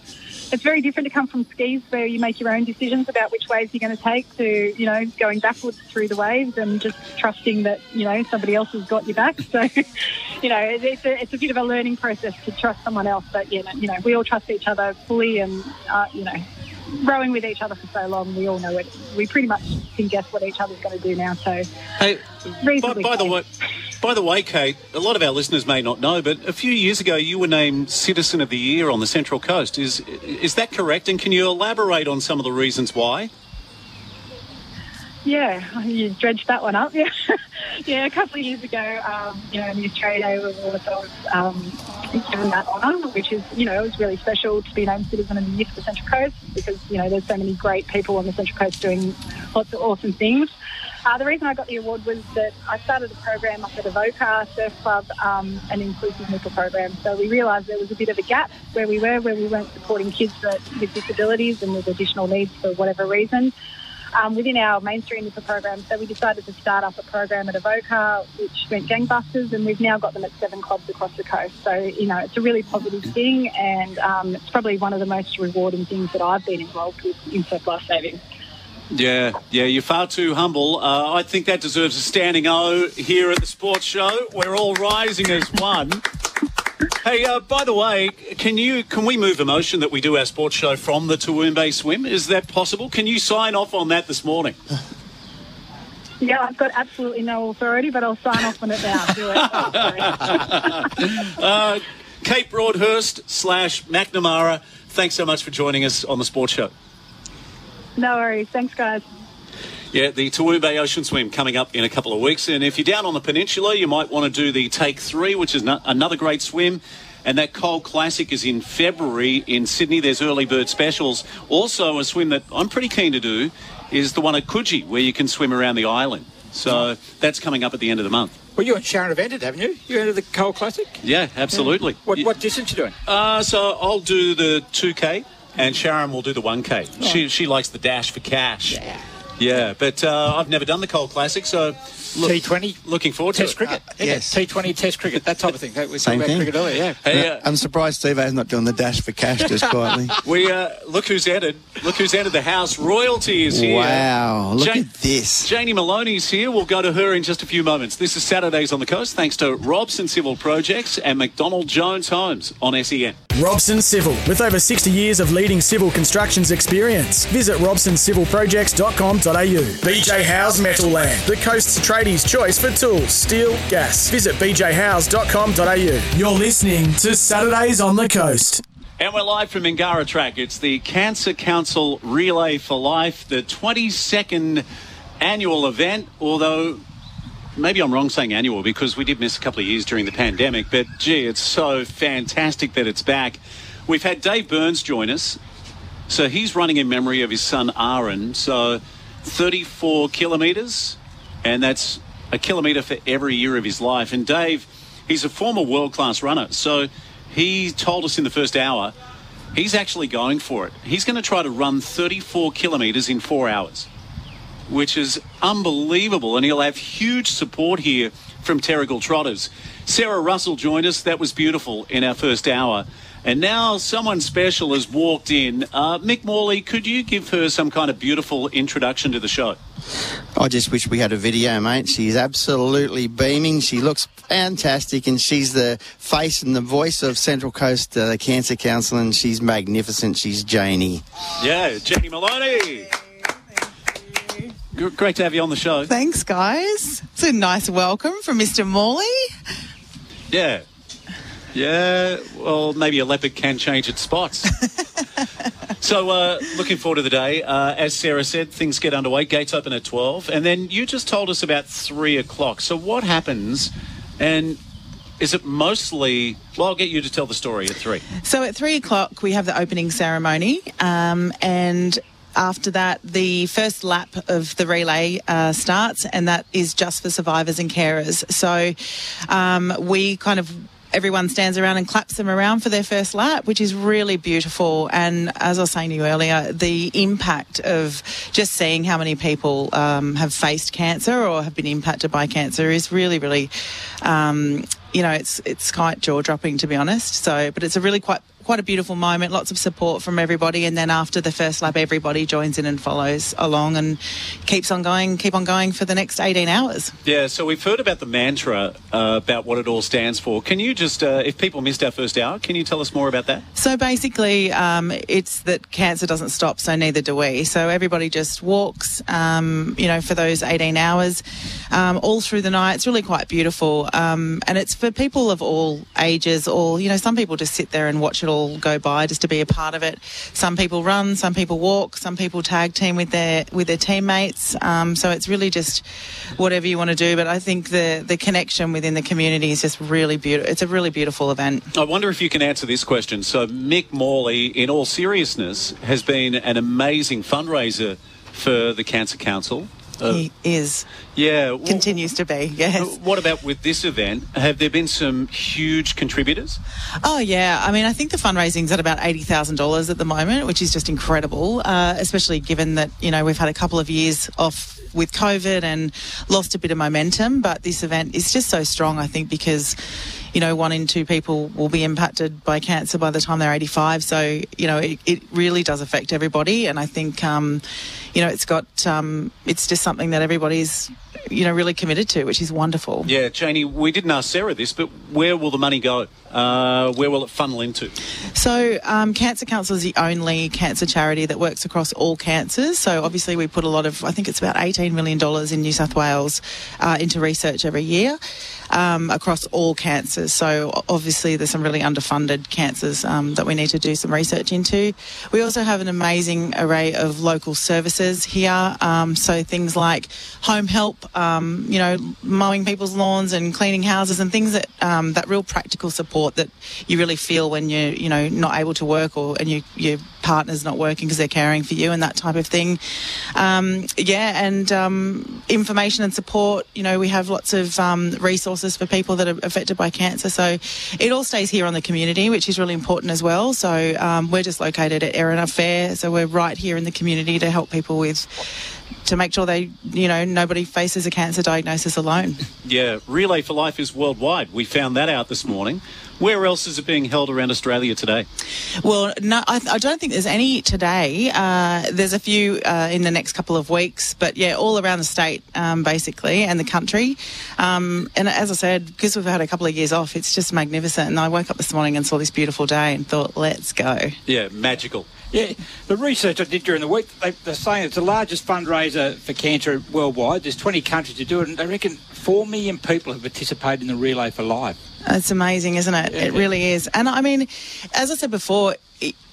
it's very different to come from skis where you make your own decisions about which waves you're going to take to, you know, going backwards through the waves and just trusting that, you know, somebody else has got your back. So, you know, it's a, it's a bit of a learning process to trust someone else. But, you know, you know we all trust each other fully and, uh, you know, rowing with each other for so long, we all know it. We pretty much can guess what each other's going to do now. So, hey, by, by the way, by the way, Kate, a lot of our listeners may not know, but a few years ago you were named Citizen of the Year on the Central Coast. Is is that correct? And can you elaborate on some of the reasons why? Yeah, you dredged that one up. Yeah, yeah. A couple of years ago, um, you know, the Australia Day Awards, I was um, given that honour, which is, you know, it was really special to be named Citizen of the Year for the Central Coast because, you know, there's so many great people on the Central Coast doing lots of awesome things. Uh, the reason I got the award was that I started a program up at Avoca Surf Club, um, an inclusive nipper program. So we realised there was a bit of a gap where we were, where we weren't supporting kids that, with disabilities and with additional needs for whatever reason um, within our mainstream nipper program. So we decided to start up a program at Avoca, which went gangbusters, and we've now got them at seven clubs across the coast. So, you know, it's a really positive thing, and um, it's probably one of the most rewarding things that I've been involved with in surf life saving. Yeah, yeah, you're far too humble. Uh, I think that deserves a standing O here at the sports show. We're all rising as one. Hey, uh, by the way, can you can we move a motion that we do our sports show from the Toowoon swim? Is that possible? Can you sign off on that this morning? Yeah, I've got absolutely no authority, but I'll sign off on it now. Do it. Uh, Kate Broadhurst slash McNamara, thanks so much for joining us on the sports show. No worries. Thanks, guys. Yeah, the Toowoon Bay Ocean Swim coming up in a couple of weeks. And if you're down on the peninsula, you might want to do the Take Three, which is no- another great swim. And that Cole Classic is in February in Sydney. There's early bird specials. Also, a swim that I'm pretty keen to do is the one at Coogee, where you can swim around the island. So that's coming up at the end of the month. Well, you and Sharon have entered, haven't you? You entered the Cole Classic? Yeah, absolutely. What, what distance you doing? Uh, so I'll do the 2K, and Sharon will do the 1K. She, she likes the dash for cash. Yeah. Yeah, but uh, I've never done the Cole Classic, so look, T20 looking forward to Test to cricket. it. yes. T20 Test cricket, that type of thing. That we Same talked about thing. cricket earlier, yeah. Hey, uh, I'm surprised Steve is not doing the dash for cash just quietly. we uh, look who's entered. Look who's entered the house. Royalty is here. wow, look Ja- at this. Janie Maloney's here. We'll go to her in just a few moments. This is Saturdays on the Coast, thanks to Robson Civil Projects and McDonald Jones Homes on SEN. Robson Civil, with over 60 years of leading civil constructions experience. Visit robsoncivilprojects.com.au. BJ Howes Metal Land, the coast's tradies' choice for tools, steel, gas. Visit bjhowes.com.au. You're listening to Saturdays on the Coast. And we're live from Mingara Track. It's the Cancer Council Relay for Life, the 22nd annual event, although maybe I'm wrong saying annual because we did miss a couple of years during the pandemic, but gee, it's so fantastic that it's back. We've had Dave Burns join us. So he's running in memory of his son Aaron. So 34 kilometres, and that's a kilometre for every year of his life. And Dave, he's a former world class runner. So he told us in the first hour he's actually going for it. He's going to try to run 34 kilometres in four hours which is unbelievable. And he'll have huge support here from Terrigal Trotters. Sarah Russell joined us. That was beautiful in our first hour. And now someone special has walked in. Uh, Mick Morley, could you give her some kind of beautiful introduction to the show? I just wish we had a video, mate. She's absolutely beaming. She looks fantastic, and she's the face and the voice of Central Coast uh, Cancer Council, and she's magnificent. She's Janie. Yeah, Jenny Maloney. Great to have you on the show. Thanks, guys. It's a nice welcome from Mr. Morley. Yeah. Yeah, well, maybe a leopard can change its spots. so, uh, looking forward to the day. Uh, as Sarah said, things get underway. Gates open at 12. And then you just told us about 3 o'clock. So, what happens? And is it mostly. Well, I'll get you to tell the story at 3. So at three o'clock, we have the opening ceremony, um, and after that, the first lap of the relay uh, starts, and that is just for survivors and carers. So um, we kind of everyone stands around and claps them around for their first lap, which is really beautiful. And as I was saying to you earlier, the impact of just seeing how many people um, have faced cancer or have been impacted by cancer is really, really, um, you know, it's it's quite jaw dropping to be honest. So, but it's a really quite quite a beautiful moment, lots of support from everybody. And then after the first lap, everybody joins in and follows along and keeps on going, keep on going for the next 18 hours. Yeah, so we've heard about the mantra uh, about what it all stands for. Can you just, uh, if people missed our first hour, can you tell us more about that? So basically, um, it's that cancer doesn't stop, so neither do we. So everybody just walks, um, you know, for those 18 hours, um, all through the night. It's really quite beautiful. Um, and it's for people of all ages, all, you know, some people just sit there and watch it go by just to be a part of it. Some people run, some people walk, some people tag team with their, with their teammates. Um, so it's really just whatever you want to do. But I think the, the connection within the community is just really beautiful. It's a really beautiful event. I wonder if you can answer this question. So, Mick Morley, in all seriousness, has been an amazing fundraiser for the Cancer Council. Uh, he is. Yeah. Well, continues to be, yes. What about with this event? Have there been some huge contributors? Oh, yeah. I mean, I think the fundraising's at about $80,000 at the moment, which is just incredible, uh, especially given that, you know, we've had a couple of years off with COVID and lost a bit of momentum. But this event is just so strong, I think, because you know, one in two people will be impacted by cancer by the time they're 85. So, you know, it, it really does affect everybody. And I think, um, you know, it's got, um, it's just something that everybody's, you know, really committed to, which is wonderful. Yeah, Janie, we didn't ask Sarah this, but where will the money go? Uh, where will it funnel into? So, um, Cancer Council is the only cancer charity that works across all cancers. So, obviously, we put a lot of, I think it's about $18 million in New South Wales uh, into research every year um, across all cancers. So obviously there's some really underfunded cancers um, that we need to do some research into. We also have an amazing array of local services here. Um, so things like home help, um, you know, mowing people's lawns and cleaning houses and things that um, that real practical support that you really feel when you're you know not able to work or and you, your partner's not working because they're caring for you and that type of thing. Um, yeah, and information and support. You know, we have lots of resources resources for people that are affected by cancer. So it all stays here on the community, which is really important as well. So um, we're just located at Erina Fair, so we're right here in the community to help people with to make sure they, you know, nobody faces a cancer diagnosis alone. Yeah, Relay for Life is worldwide. We found that out this morning. Where else is it being held around Australia today? Well, no, I, I don't think there's any today. Uh, there's a few uh, in the next couple of weeks, but yeah, all around the state, um, basically, and the country. Um, and as I said, because we've had a couple of years off, it's just magnificent. And I woke up this morning and saw this beautiful day and thought, let's go. Yeah, magical. Yeah, the research I did during the week, they, are saying it's the largest fundraiser for cancer worldwide. There's 20 countries to do it, and they reckon 4 million people have participated in the Relay for Life. It's amazing, isn't it? Yeah. It really is. And I mean, as I said before,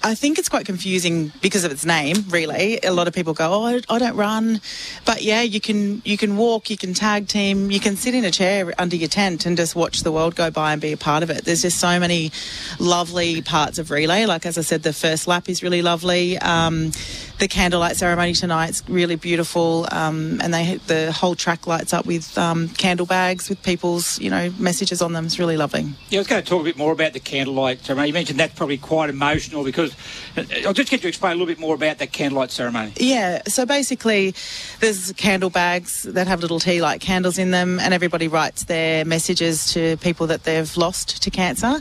I think it's quite confusing because of its name, Really, A lot of people go, "Oh, I don't run," but yeah, you can you can walk, you can tag team, you can sit in a chair under your tent and just watch the world go by and be a part of it. There's just so many lovely parts of relay. Like as I said, the first lap is really lovely. Um, the candlelight ceremony tonight's really beautiful, um, and they the whole track lights up with um, candle bags with people's you know messages on them. It's really lovely. Yeah, I was going to talk a bit more about the candlelight ceremony. You mentioned that's probably quite emotional because uh, I'll just get you to explain a little bit more about that candlelight ceremony. Yeah, so basically, there's candle bags that have little tea light candles in them, and everybody writes their messages to people that they've lost to cancer,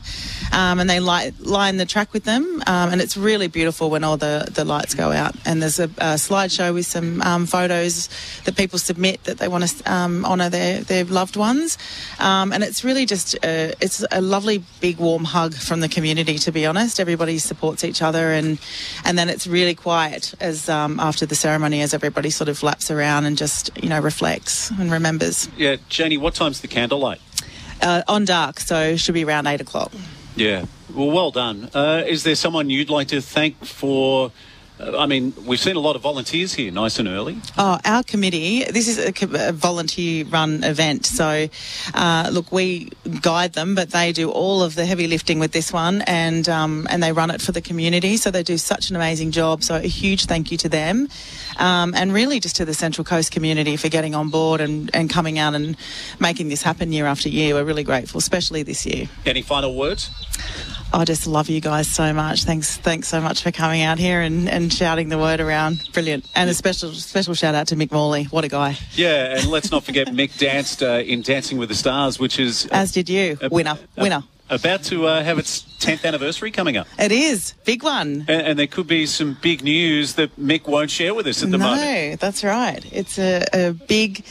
um, and they light, line the track with them, um, and it's really beautiful when all the the lights go out and there's a, a slideshow with some um, photos that people submit that they want to um, honour their, their loved ones. Um, and it's really just a, it's a lovely big warm hug from the community. To be honest, everybody supports each other, and and then it's really quiet as um, after the ceremony as everybody sort of laps around and just you know reflects and remembers. Yeah, Janie, what time's the candlelight? Uh, on dark, so should be around eight o'clock. Yeah, well, well done. Uh, is there someone you'd like to thank for? Uh, I mean, we've seen a lot of volunteers here, nice and early. Oh, our committee, this is a, a volunteer run event. So, uh, look, we guide them, but they do all of the heavy lifting with this one and, um, and they run it for the community. So, they do such an amazing job. So, a huge thank you to them. Um, and really just to the Central Coast community for getting on board and, and coming out and making this happen year after year. We're really grateful, especially this year. Any final words? I just love you guys so much. Thanks, thanks so much for coming out here and, and shouting the word around. Brilliant, and a special special shout out to Mick Morley. What a guy! Yeah, and let's not forget Mick danced uh, in Dancing with the Stars, which is uh, as did you, winner, winner. about to uh, have its 10th anniversary coming up. It is. Big one. And, and, there could be some big news that Mick won't share with us at the no, moment. No, that's right. It's a, a, big.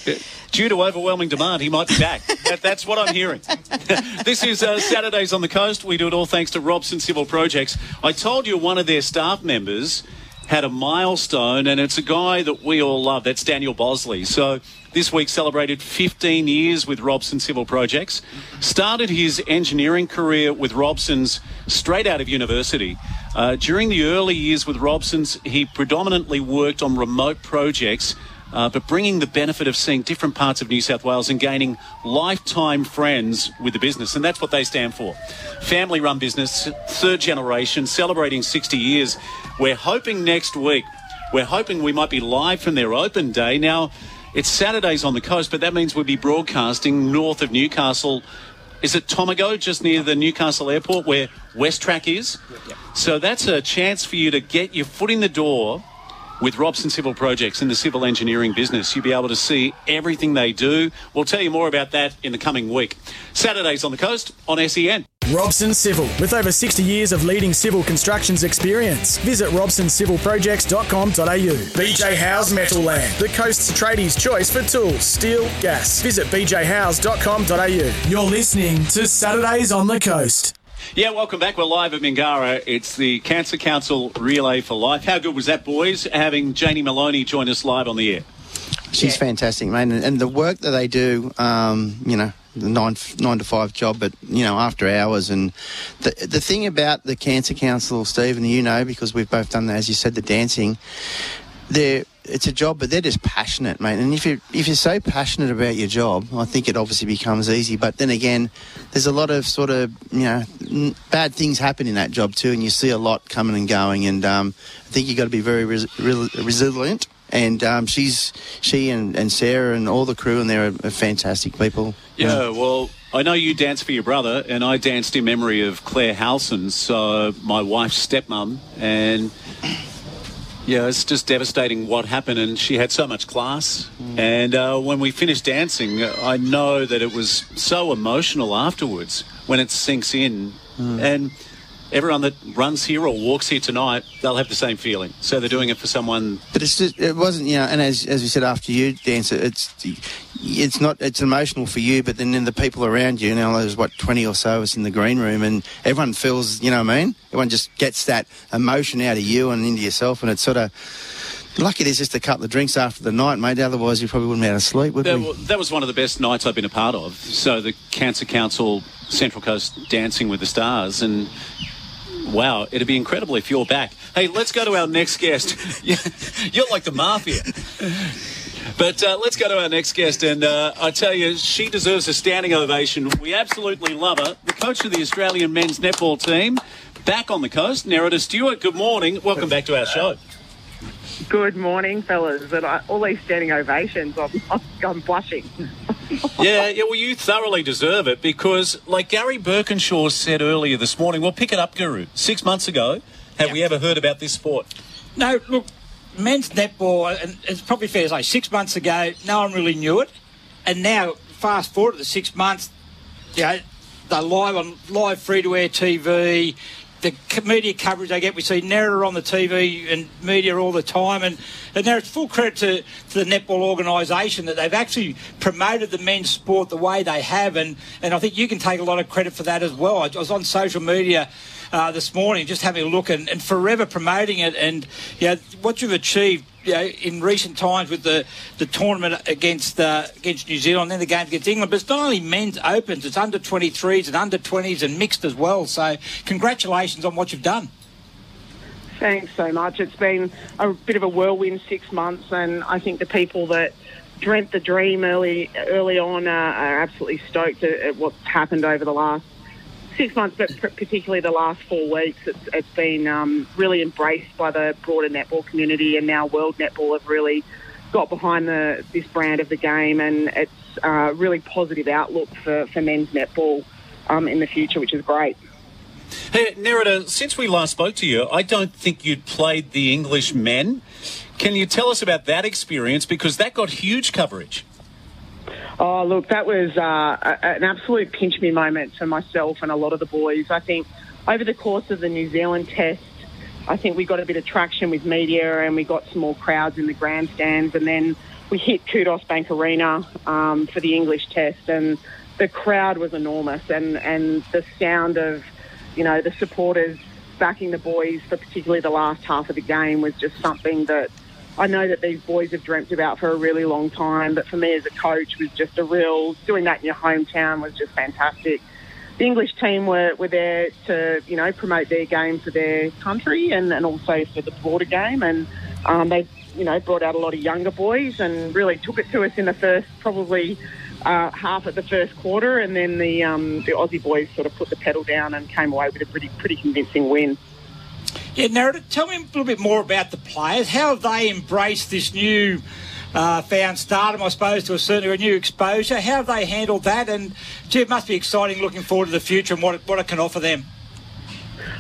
Due to overwhelming demand, he might be back. that, that's what I'm hearing. this is uh, Saturdays on the Coast. We do it all thanks to Robson Civil Projects. I told you one of their staff members had a milestone, and it's a guy that we all love. That's Daniel Bosley. So this week celebrated 15 years with Robson Civil Projects. Started his engineering career with Robson's straight out of university. Uh, during the early years with Robson's, he predominantly worked on remote projects. Uh, but bringing the benefit of seeing different parts of New South Wales and gaining lifetime friends with the business. And that's what they stand for. Family run business, third generation, celebrating 60 years. We're hoping next week, we're hoping we might be live from their open day. Now, it's Saturdays on the coast, but that means we'll be broadcasting north of Newcastle. Is it Tomago, just near the Newcastle airport where Westrac is? So that's a chance for you to get your foot in the door with Robson Civil Projects in the civil engineering business. You'll be able to see everything they do. We'll tell you more about that in the coming week. Saturdays on the coast on SEN. Robson Civil, with over 60 years of leading civil constructions experience. Visit robsoncivilprojects.com.au. BJ Howes Metal Land, the coast's tradies' choice for tools, steel, gas. Visit bjhowes.com.au. You're listening to Saturdays on the Coast. Yeah, welcome back. We're live at Mingara. It's the Cancer Council Relay for Life. How good was that, boys, having Janie Maloney join us live on the air? She's yeah. fantastic, man. And the work that they do, um, you know, the nine nine to five job, but you know after hours. And the the thing about the Cancer Council, Stephen, you know, because we've both done that, as you said, the dancing. They're it's a job, but they're just passionate, mate. And if you if you're so passionate about your job, I think it obviously becomes easy. But then again, there's a lot of sort of you know bad things happen in that job too, and you see a lot coming and going. And um, I think you've got to be very res- resilient and um, she's she and, and Sarah and all the crew and they're are, fantastic people. Yeah, well, I know you danced for your brother, and I danced in memory of Claire Halson, so my wife's stepmom, and yeah, it's just devastating what happened, and she had so much class. Mm. And uh, when we finished dancing, I know that it was so emotional afterwards when it sinks in, mm. and everyone that runs here or walks here tonight, they'll have the same feeling. So they're doing it for someone. But it's just, it wasn't, you know, and as, as we said after you, Dancer, it's it's not it's emotional for you, but then in the people around you, you know, there's what twenty or so of us in the green room, and everyone feels, you know, what I mean, everyone just gets that emotion out of you and into yourself, and it's sort of. Lucky there's just a couple of drinks after the night, mate. Otherwise, you probably wouldn't be able to sleep, would that, we? That was one of the best nights I've been a part of. So the Cancer Council Central Coast Dancing with the Stars, and Wow, it'd be incredible if you're back. Hey, let's go to our next guest. you're like the mafia. But uh, let's go to our next guest, and uh, I tell you, she deserves a standing ovation. We absolutely love her. The coach of the Australian men's netball team, back on the coast, Nerida Stewart. Good morning. Welcome back to our show. Good morning, fellas. And I, all these standing ovations, I'm, I'm blushing. yeah, yeah, well, you thoroughly deserve it because, like Gary Birkinshaw said earlier this morning, well, pick it up, Guru. Six months ago, have yep. we ever heard about this sport? No, look, men's netball, and it's probably fair to say, six months ago, no one really knew it. And now, fast forward to the six months, you know, they're live on live free to air TV the media coverage they get. We see Nerida on the TV and media all the time, and, and there's full credit to, to the netball organisation that they've actually promoted the men's sport the way they have, and, and I think you can take a lot of credit for that as well. I was on social media uh, this morning, just having a look and, and forever promoting it. And know, what you've achieved you know, in recent times with the, the tournament against uh, against New Zealand, then the games against England. But it's not only men's opens; it's under 23s and under 20s and mixed as well. So, congratulations on what you've done. Thanks so much. It's been a bit of a whirlwind six months, and I think the people that dreamt the dream early early on uh, are absolutely stoked at, at what's happened over the last six months, but particularly the last four weeks, it's, it's been um, really embraced by the broader netball community, and now World Netball have really got behind the this brand of the game, and it's a really positive outlook for, for men's netball um, in the future, which is great. Hey, Nerida, since we last spoke to you, I don't think you'd played the English men. Can you tell us about that experience? Because that got huge coverage. Oh, look, that was uh, an absolute pinch me moment for myself and a lot of the boys. I think over the course of the New Zealand test, I think we got a bit of traction with media and we got some more crowds in the grandstands. And then we hit Kudos Bank Arena um, for the English test, and the crowd was enormous. And, and the sound of, you know, the supporters backing the boys for particularly the last half of the game was just something that I know that these boys have dreamt about for a really long time. But for me as a coach, was just a real doing that in your hometown was just fantastic the English team were, were there to, you know, promote their game for their country and, and also for the border game. And um, they, you know, brought out a lot of younger boys and really took it to us in the first, probably uh, half of the first quarter. And then the, um, the Aussie boys sort of put the pedal down and came away with a pretty, pretty convincing win. Yeah, Nerida, tell me a little bit more about the players. How have they embraced this new uh, found stardom, I suppose, to a certain a new exposure. How have they handled that? And gee, it must be exciting looking forward to the future and what it, what it can offer them.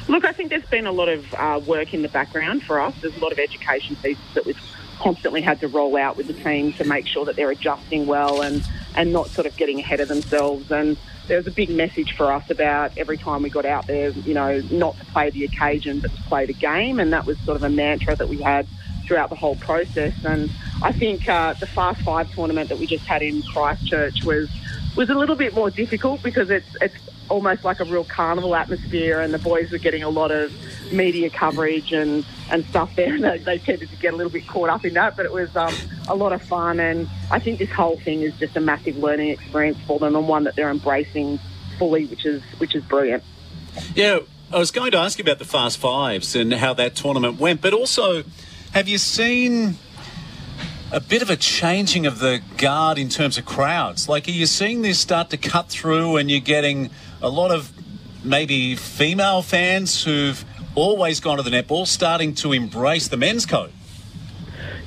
Look, I think there's been a lot of uh, work in the background for us. There's a lot of education pieces that we've constantly had to roll out with the team to make sure that they're adjusting well and, and not sort of getting ahead of themselves. And there was a big message for us about every time we got out there, you know, not to play the occasion, but to play the game. And that was sort of a mantra that we had throughout the whole process. And I think uh, the Fast Five tournament that we just had in Christchurch was was a little bit more difficult because it's it's almost like a real carnival atmosphere, and the boys were getting a lot of media coverage and, and stuff there, and they, they tended to get a little bit caught up in that. But it was um, a lot of fun, and I think this whole thing is just a massive learning experience for them, and one that they're embracing fully, which is which is brilliant. Yeah, I was going to ask you about the Fast Fives and how that tournament went, but also, have you seen a bit of a changing of the guard in terms of crowds? Like, are you seeing this start to cut through and you're getting a lot of maybe female fans who've always gone to the netball starting to embrace the men's code?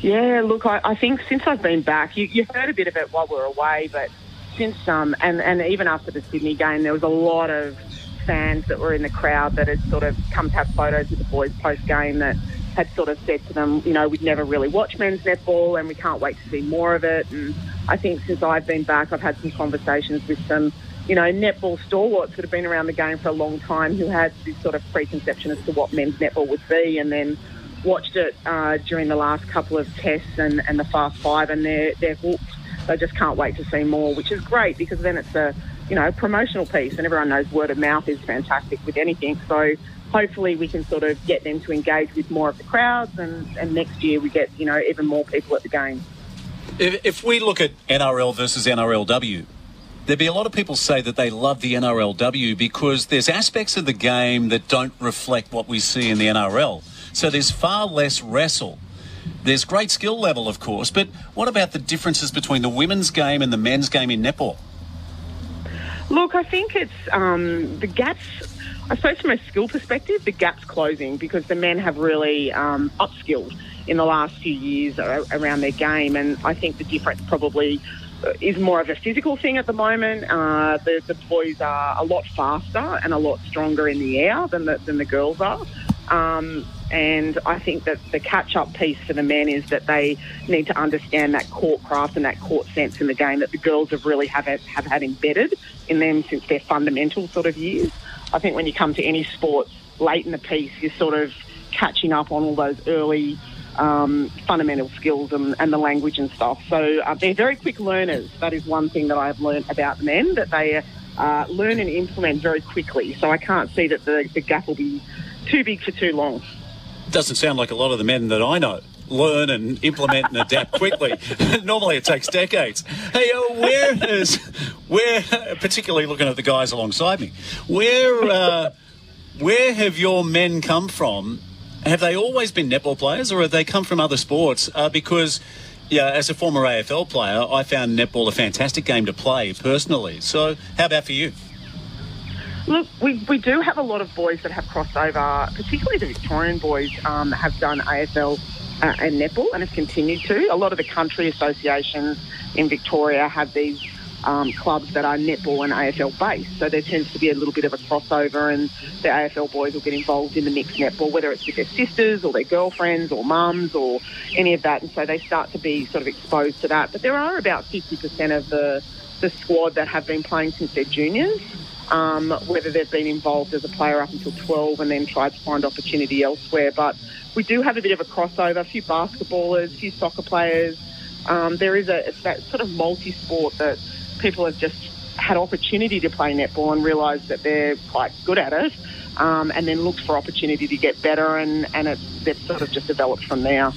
Yeah, look, I, I think since I've been back, you, you heard a bit of it while we were away, but since um and and even after the Sydney game, there was a lot of fans that were in the crowd that had sort of come to have photos with the boys post game that had sort of said to them, you know, we'd never really watched men's netball and we can't wait to see more of it. And I think since I've been back, I've had some conversations with some, you know, netball stalwarts that have been around the game for a long time who had this sort of preconception as to what men's netball would be and then watched it uh, during the last couple of tests and, and the Fast Five and they're, they're hooked. They just can't wait to see more, which is great because then it's a, you know, promotional piece and everyone knows word of mouth is fantastic with anything. So hopefully we can sort of get them to engage with more of the crowds and, and next year we get, you know, even more people at the game. If, if we look at NRL versus NRLW, there'd be a lot of people say that they love the NRLW because there's aspects of the game that don't reflect what we see in the NRL. So there's far less wrestle. There's great skill level, of course, but what about the differences between the women's game and the men's game in netball? Look, I think it's um, the gaps. I suppose from a skill perspective, the gap's closing because the men have really um, upskilled in the last few years around their game, and I think the difference probably is more of a physical thing at the moment. Uh, the, the boys are a lot faster and a lot stronger in the air than the, than the girls are. Um, and I think that the catch up piece for the men is that they need to understand that court craft and that court sense in the game that the girls have really have, have had embedded in them since their fundamental sort of years. I think when you come to any sport late in the piece, you're sort of catching up on all those early um, fundamental skills and, and, the language and stuff. So uh, they're very quick learners. That is one thing that I've learned about men, that they uh, learn and implement very quickly. So I can't see that the, the gap will be too big for too long. Doesn't sound like a lot of the men that I know learn and implement and adapt quickly. Normally, it takes decades. Hey, uh, where is where? Particularly looking at the guys alongside me, where uh, where have your men come from? Have they always been netball players, or have they come from other sports? Uh, because yeah, as a former AFL player, I found netball a fantastic game to play personally. So, how about for you? Look, we, we do have a lot of boys that have crossed over, particularly the Victorian boys um, have done AFL uh, and netball and have continued to. A lot of the country associations in Victoria have these um, clubs that are netball and AFL based. So there tends to be a little bit of a crossover, and the AFL boys will get involved in the mixed netball, whether it's with their sisters or their girlfriends or mums or any of that. And so they start to be sort of exposed to that. But there are about 50% of the the squad that have been playing since their juniors. Um, whether they've been involved as a player up until 12 and then tried to find opportunity elsewhere. But we do have a bit of a crossover, a few basketballers, a few soccer players. Um, there is a it's that sort of multi-sport that people have just had opportunity to play netball and realised that they're quite good at it, um, and then looked for opportunity to get better, and and it, they've sort of just developed from there.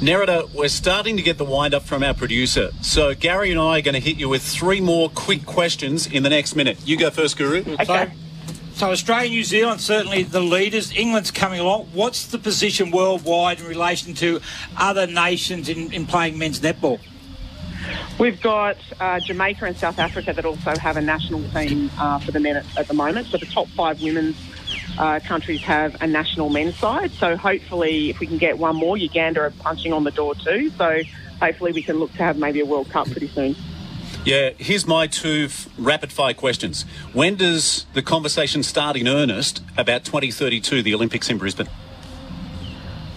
Nerida, we're starting to get the wind up from our producer. So Gary and I are going to hit you with three more quick questions in the next minute. You go first, Guru. Okay. So Australia, New Zealand, certainly the leaders. England's coming along. What's the position worldwide in relation to other nations in, in playing men's netball? We've got uh, Jamaica and South Africa that also have a national team uh, for the men at, at the moment. So the top five women's uh, countries have a national men's side. So hopefully, if we can get one more, Uganda are punching on the door too. So hopefully, we can look to have maybe a World Cup pretty soon. Yeah, here's my two f- rapid fire questions. When does the conversation start in earnest about 2032, the Olympics in Brisbane?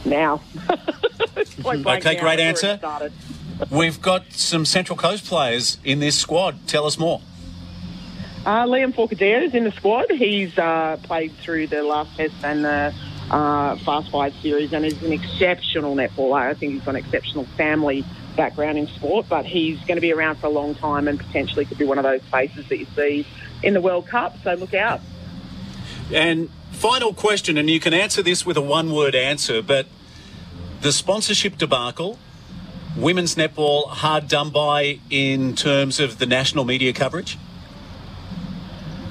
Now. Okay, great answer. We've got some Central Coast players in this squad. Tell us more. Uh, Liam Forcadero is in the squad. He's uh, played through the last test and the uh, Fast Five series and is an exceptional netballer. I think he's got an exceptional family background in sport, but he's going to be around for a long time and potentially could be one of those faces that you see in the World Cup. So look out. And final question, and you can answer this with a one word answer, but the sponsorship debacle, women's netball hard done by in terms of the national media coverage?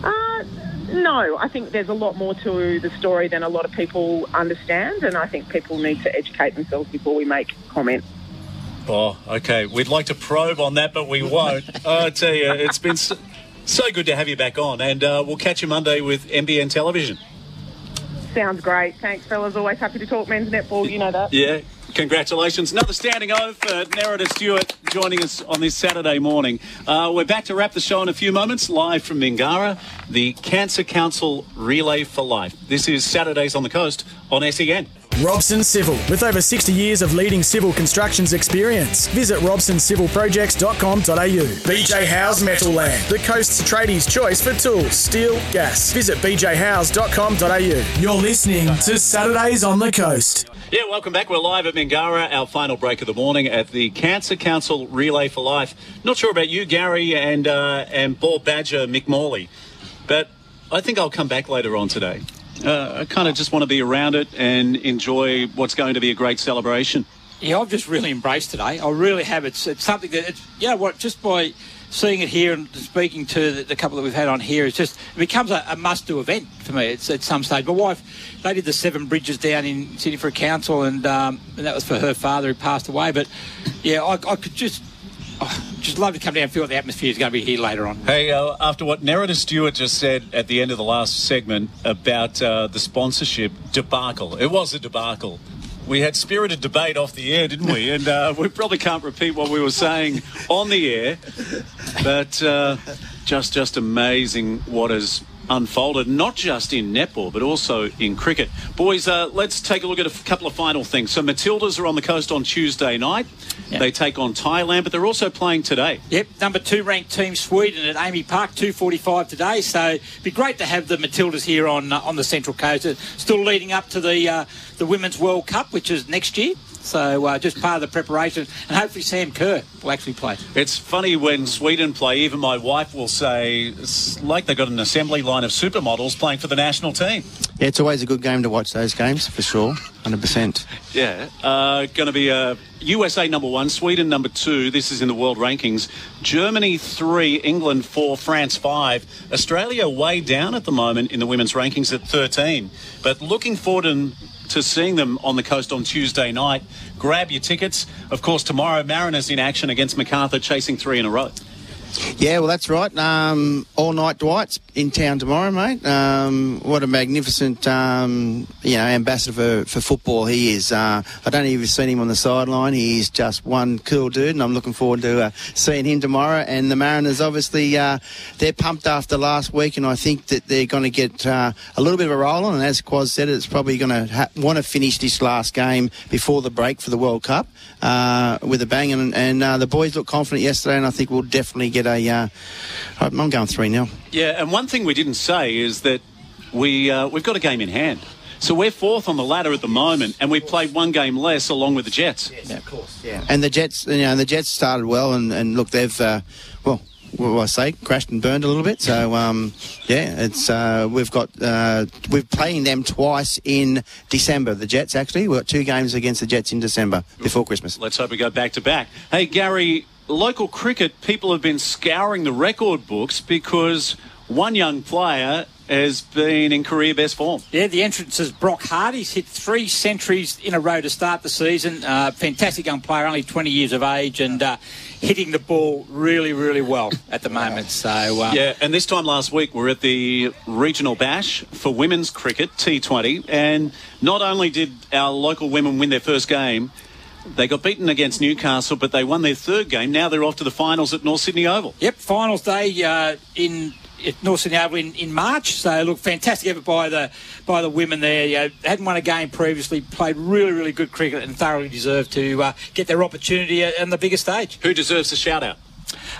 Uh, no, I think there's a lot more to the story than a lot of people understand, and I think people need to educate themselves before we make comment. Oh, okay. We'd like to probe on that, but we won't. I tell you, it's been so, so good to have you back on, and uh, we'll catch you Monday with NBN Television. Sounds great. Thanks, fellas. Always happy to talk men's netball. You know that. Yeah, congratulations. Another standing O for Nerida Stewart joining us on this Saturday morning. Uh, we're back to wrap the show in a few moments, live from Mingara, the Cancer Council Relay for Life. This is Saturdays on the Coast on SEN. Robson Civil, with over 60 years of leading civil constructions experience. Visit robsoncivilprojects.com.au. BJ Howes Metal Land, the coast's tradies' choice for tools, steel, gas. Visit bjhowes.com.au. You're listening to Saturdays on the Coast. Yeah, welcome back. We're live at Mingara, our final break of the morning at the Cancer Council Relay for Life. Not sure about you, Gary, and uh, and Bob Badger, Mick Morley, but I think I'll come back later on today. Uh, I kind of just want to be around it and enjoy what's going to be a great celebration. Yeah, I've just really embraced today. I really have. It's, it's something that, it's, you know what, just by seeing it here and speaking to the, the couple that we've had on here, it's just, it becomes a, a must-do event for me it's, at some stage. My wife, they did the Seven Bridges down in Sydney for a council, and, um, and that was for her father who passed away. But, yeah, I, I could just, oh, just love to come down and feel what the atmosphere is going to be here later on. Hey, uh, after what Nerida Stewart just said at the end of the last segment about uh, the sponsorship debacle, it was a debacle. We had spirited debate off the air, didn't we? And uh, we probably can't repeat what we were saying on the air, but uh, just just amazing what has unfolded, not just in netball, but also in cricket. Boys, uh, let's take a look at a f- couple of final things. So, Matildas are on the coast on Tuesday night. They take on Thailand, but they're also playing today. Yep, number two ranked team Sweden at Amy Park, two forty-five today. So it'd be great to have the Matildas here on uh, on the Central Coast. Still leading up to the uh, the Women's World Cup, which is next year. So uh, just part of the preparation, and hopefully Sam Kerr will actually play. It's funny when Sweden play, even my wife will say it's like they've got an assembly line of supermodels playing for the national team. Yeah, it's always a good game to watch those games for sure, hundred percent. Yeah, uh, going to be uh, USA number one, Sweden number two. This is in the world rankings. Germany three, England four, France five. Australia way down at the moment in the women's rankings at 13. But looking forward in, to seeing them on the coast on Tuesday night. Grab your tickets. Of course, tomorrow Mariners in action against Macarthur, chasing three in a row. Yeah, well, that's right. Um, all night Dwight's in town tomorrow, mate. Um, what a magnificent, um, you know, ambassador for, for football he is. Uh, I don't know if you've seen him on the sideline. He's just one cool dude, and I'm looking forward to uh, seeing him tomorrow. And the Mariners, obviously, uh, they're pumped after last week, and I think that they're going to get uh, a little bit of a roll on. And as Quaz said, it's probably going to ha- want to finish this last game before the break for the World Cup uh, with a bang. And, and uh, the boys look confident yesterday, and I think we'll definitely get get a. Uh, I'm going three 0 Yeah, and one thing we didn't say is that we uh, we've got a game in hand. So we're fourth on the ladder at the moment, and we've played one game less along with the Jets. Yes, of course. Yeah. And the Jets, you know, the Jets started well, and, and look, they've uh, well, what will I say? Crashed and burned a little bit. So um, yeah, it's uh, we've got uh, we're playing them twice in December. The Jets actually we've got two games against the Jets in December before Christmas. Let's hope we go back to back. Hey Gary, local cricket people have been scouring the record books because one young player has been in career best form. Yeah, the entrance is Brock Hardy's hit three centuries in a row to start the season. Uh, fantastic young player, only 20 years of age, and uh, hitting the ball really, really well at the moment. So uh, yeah, and this time last week we're at the regional bash for women's cricket T20, and not only did our local women win their first game. They got beaten against Newcastle, but they won their third game. Now they're off to the finals at North Sydney Oval. Yep, finals day uh, in at North Sydney Oval in, in March. So look, fantastic effort by the by the women there. You know, hadn't won a game previously, played really really good cricket, and thoroughly deserved to uh, get their opportunity on the bigger stage. Who deserves a shout out?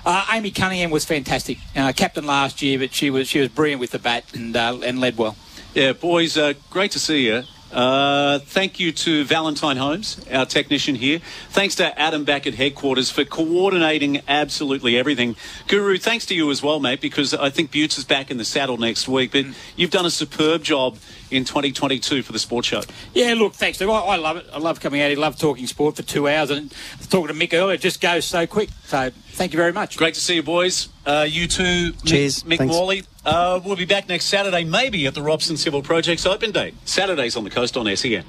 Uh, Amy Cunningham was fantastic, uh, captain last year, but she was she was brilliant with the bat and uh, and led well. Yeah, boys, uh, great to see you. Uh, thank you to Valentine Holmes, our technician here. Thanks to Adam back at headquarters for coordinating absolutely everything. Guru, thanks to you as well, mate, because I think Butts is back in the saddle next week. But you've done a superb job in 2022 for the sports show. Yeah, look, thanks, Steve. I, I love it. I love coming out here, love talking sport for two hours. And talking to Mick earlier, it just goes so quick. So thank you very much. Great to see you, boys. Uh, you too, Cheers. Mick, Mick Morley. Uh, we'll be back next Saturday, maybe at the Robson Civil Projects Open Day. Saturdays on the coast on SEN.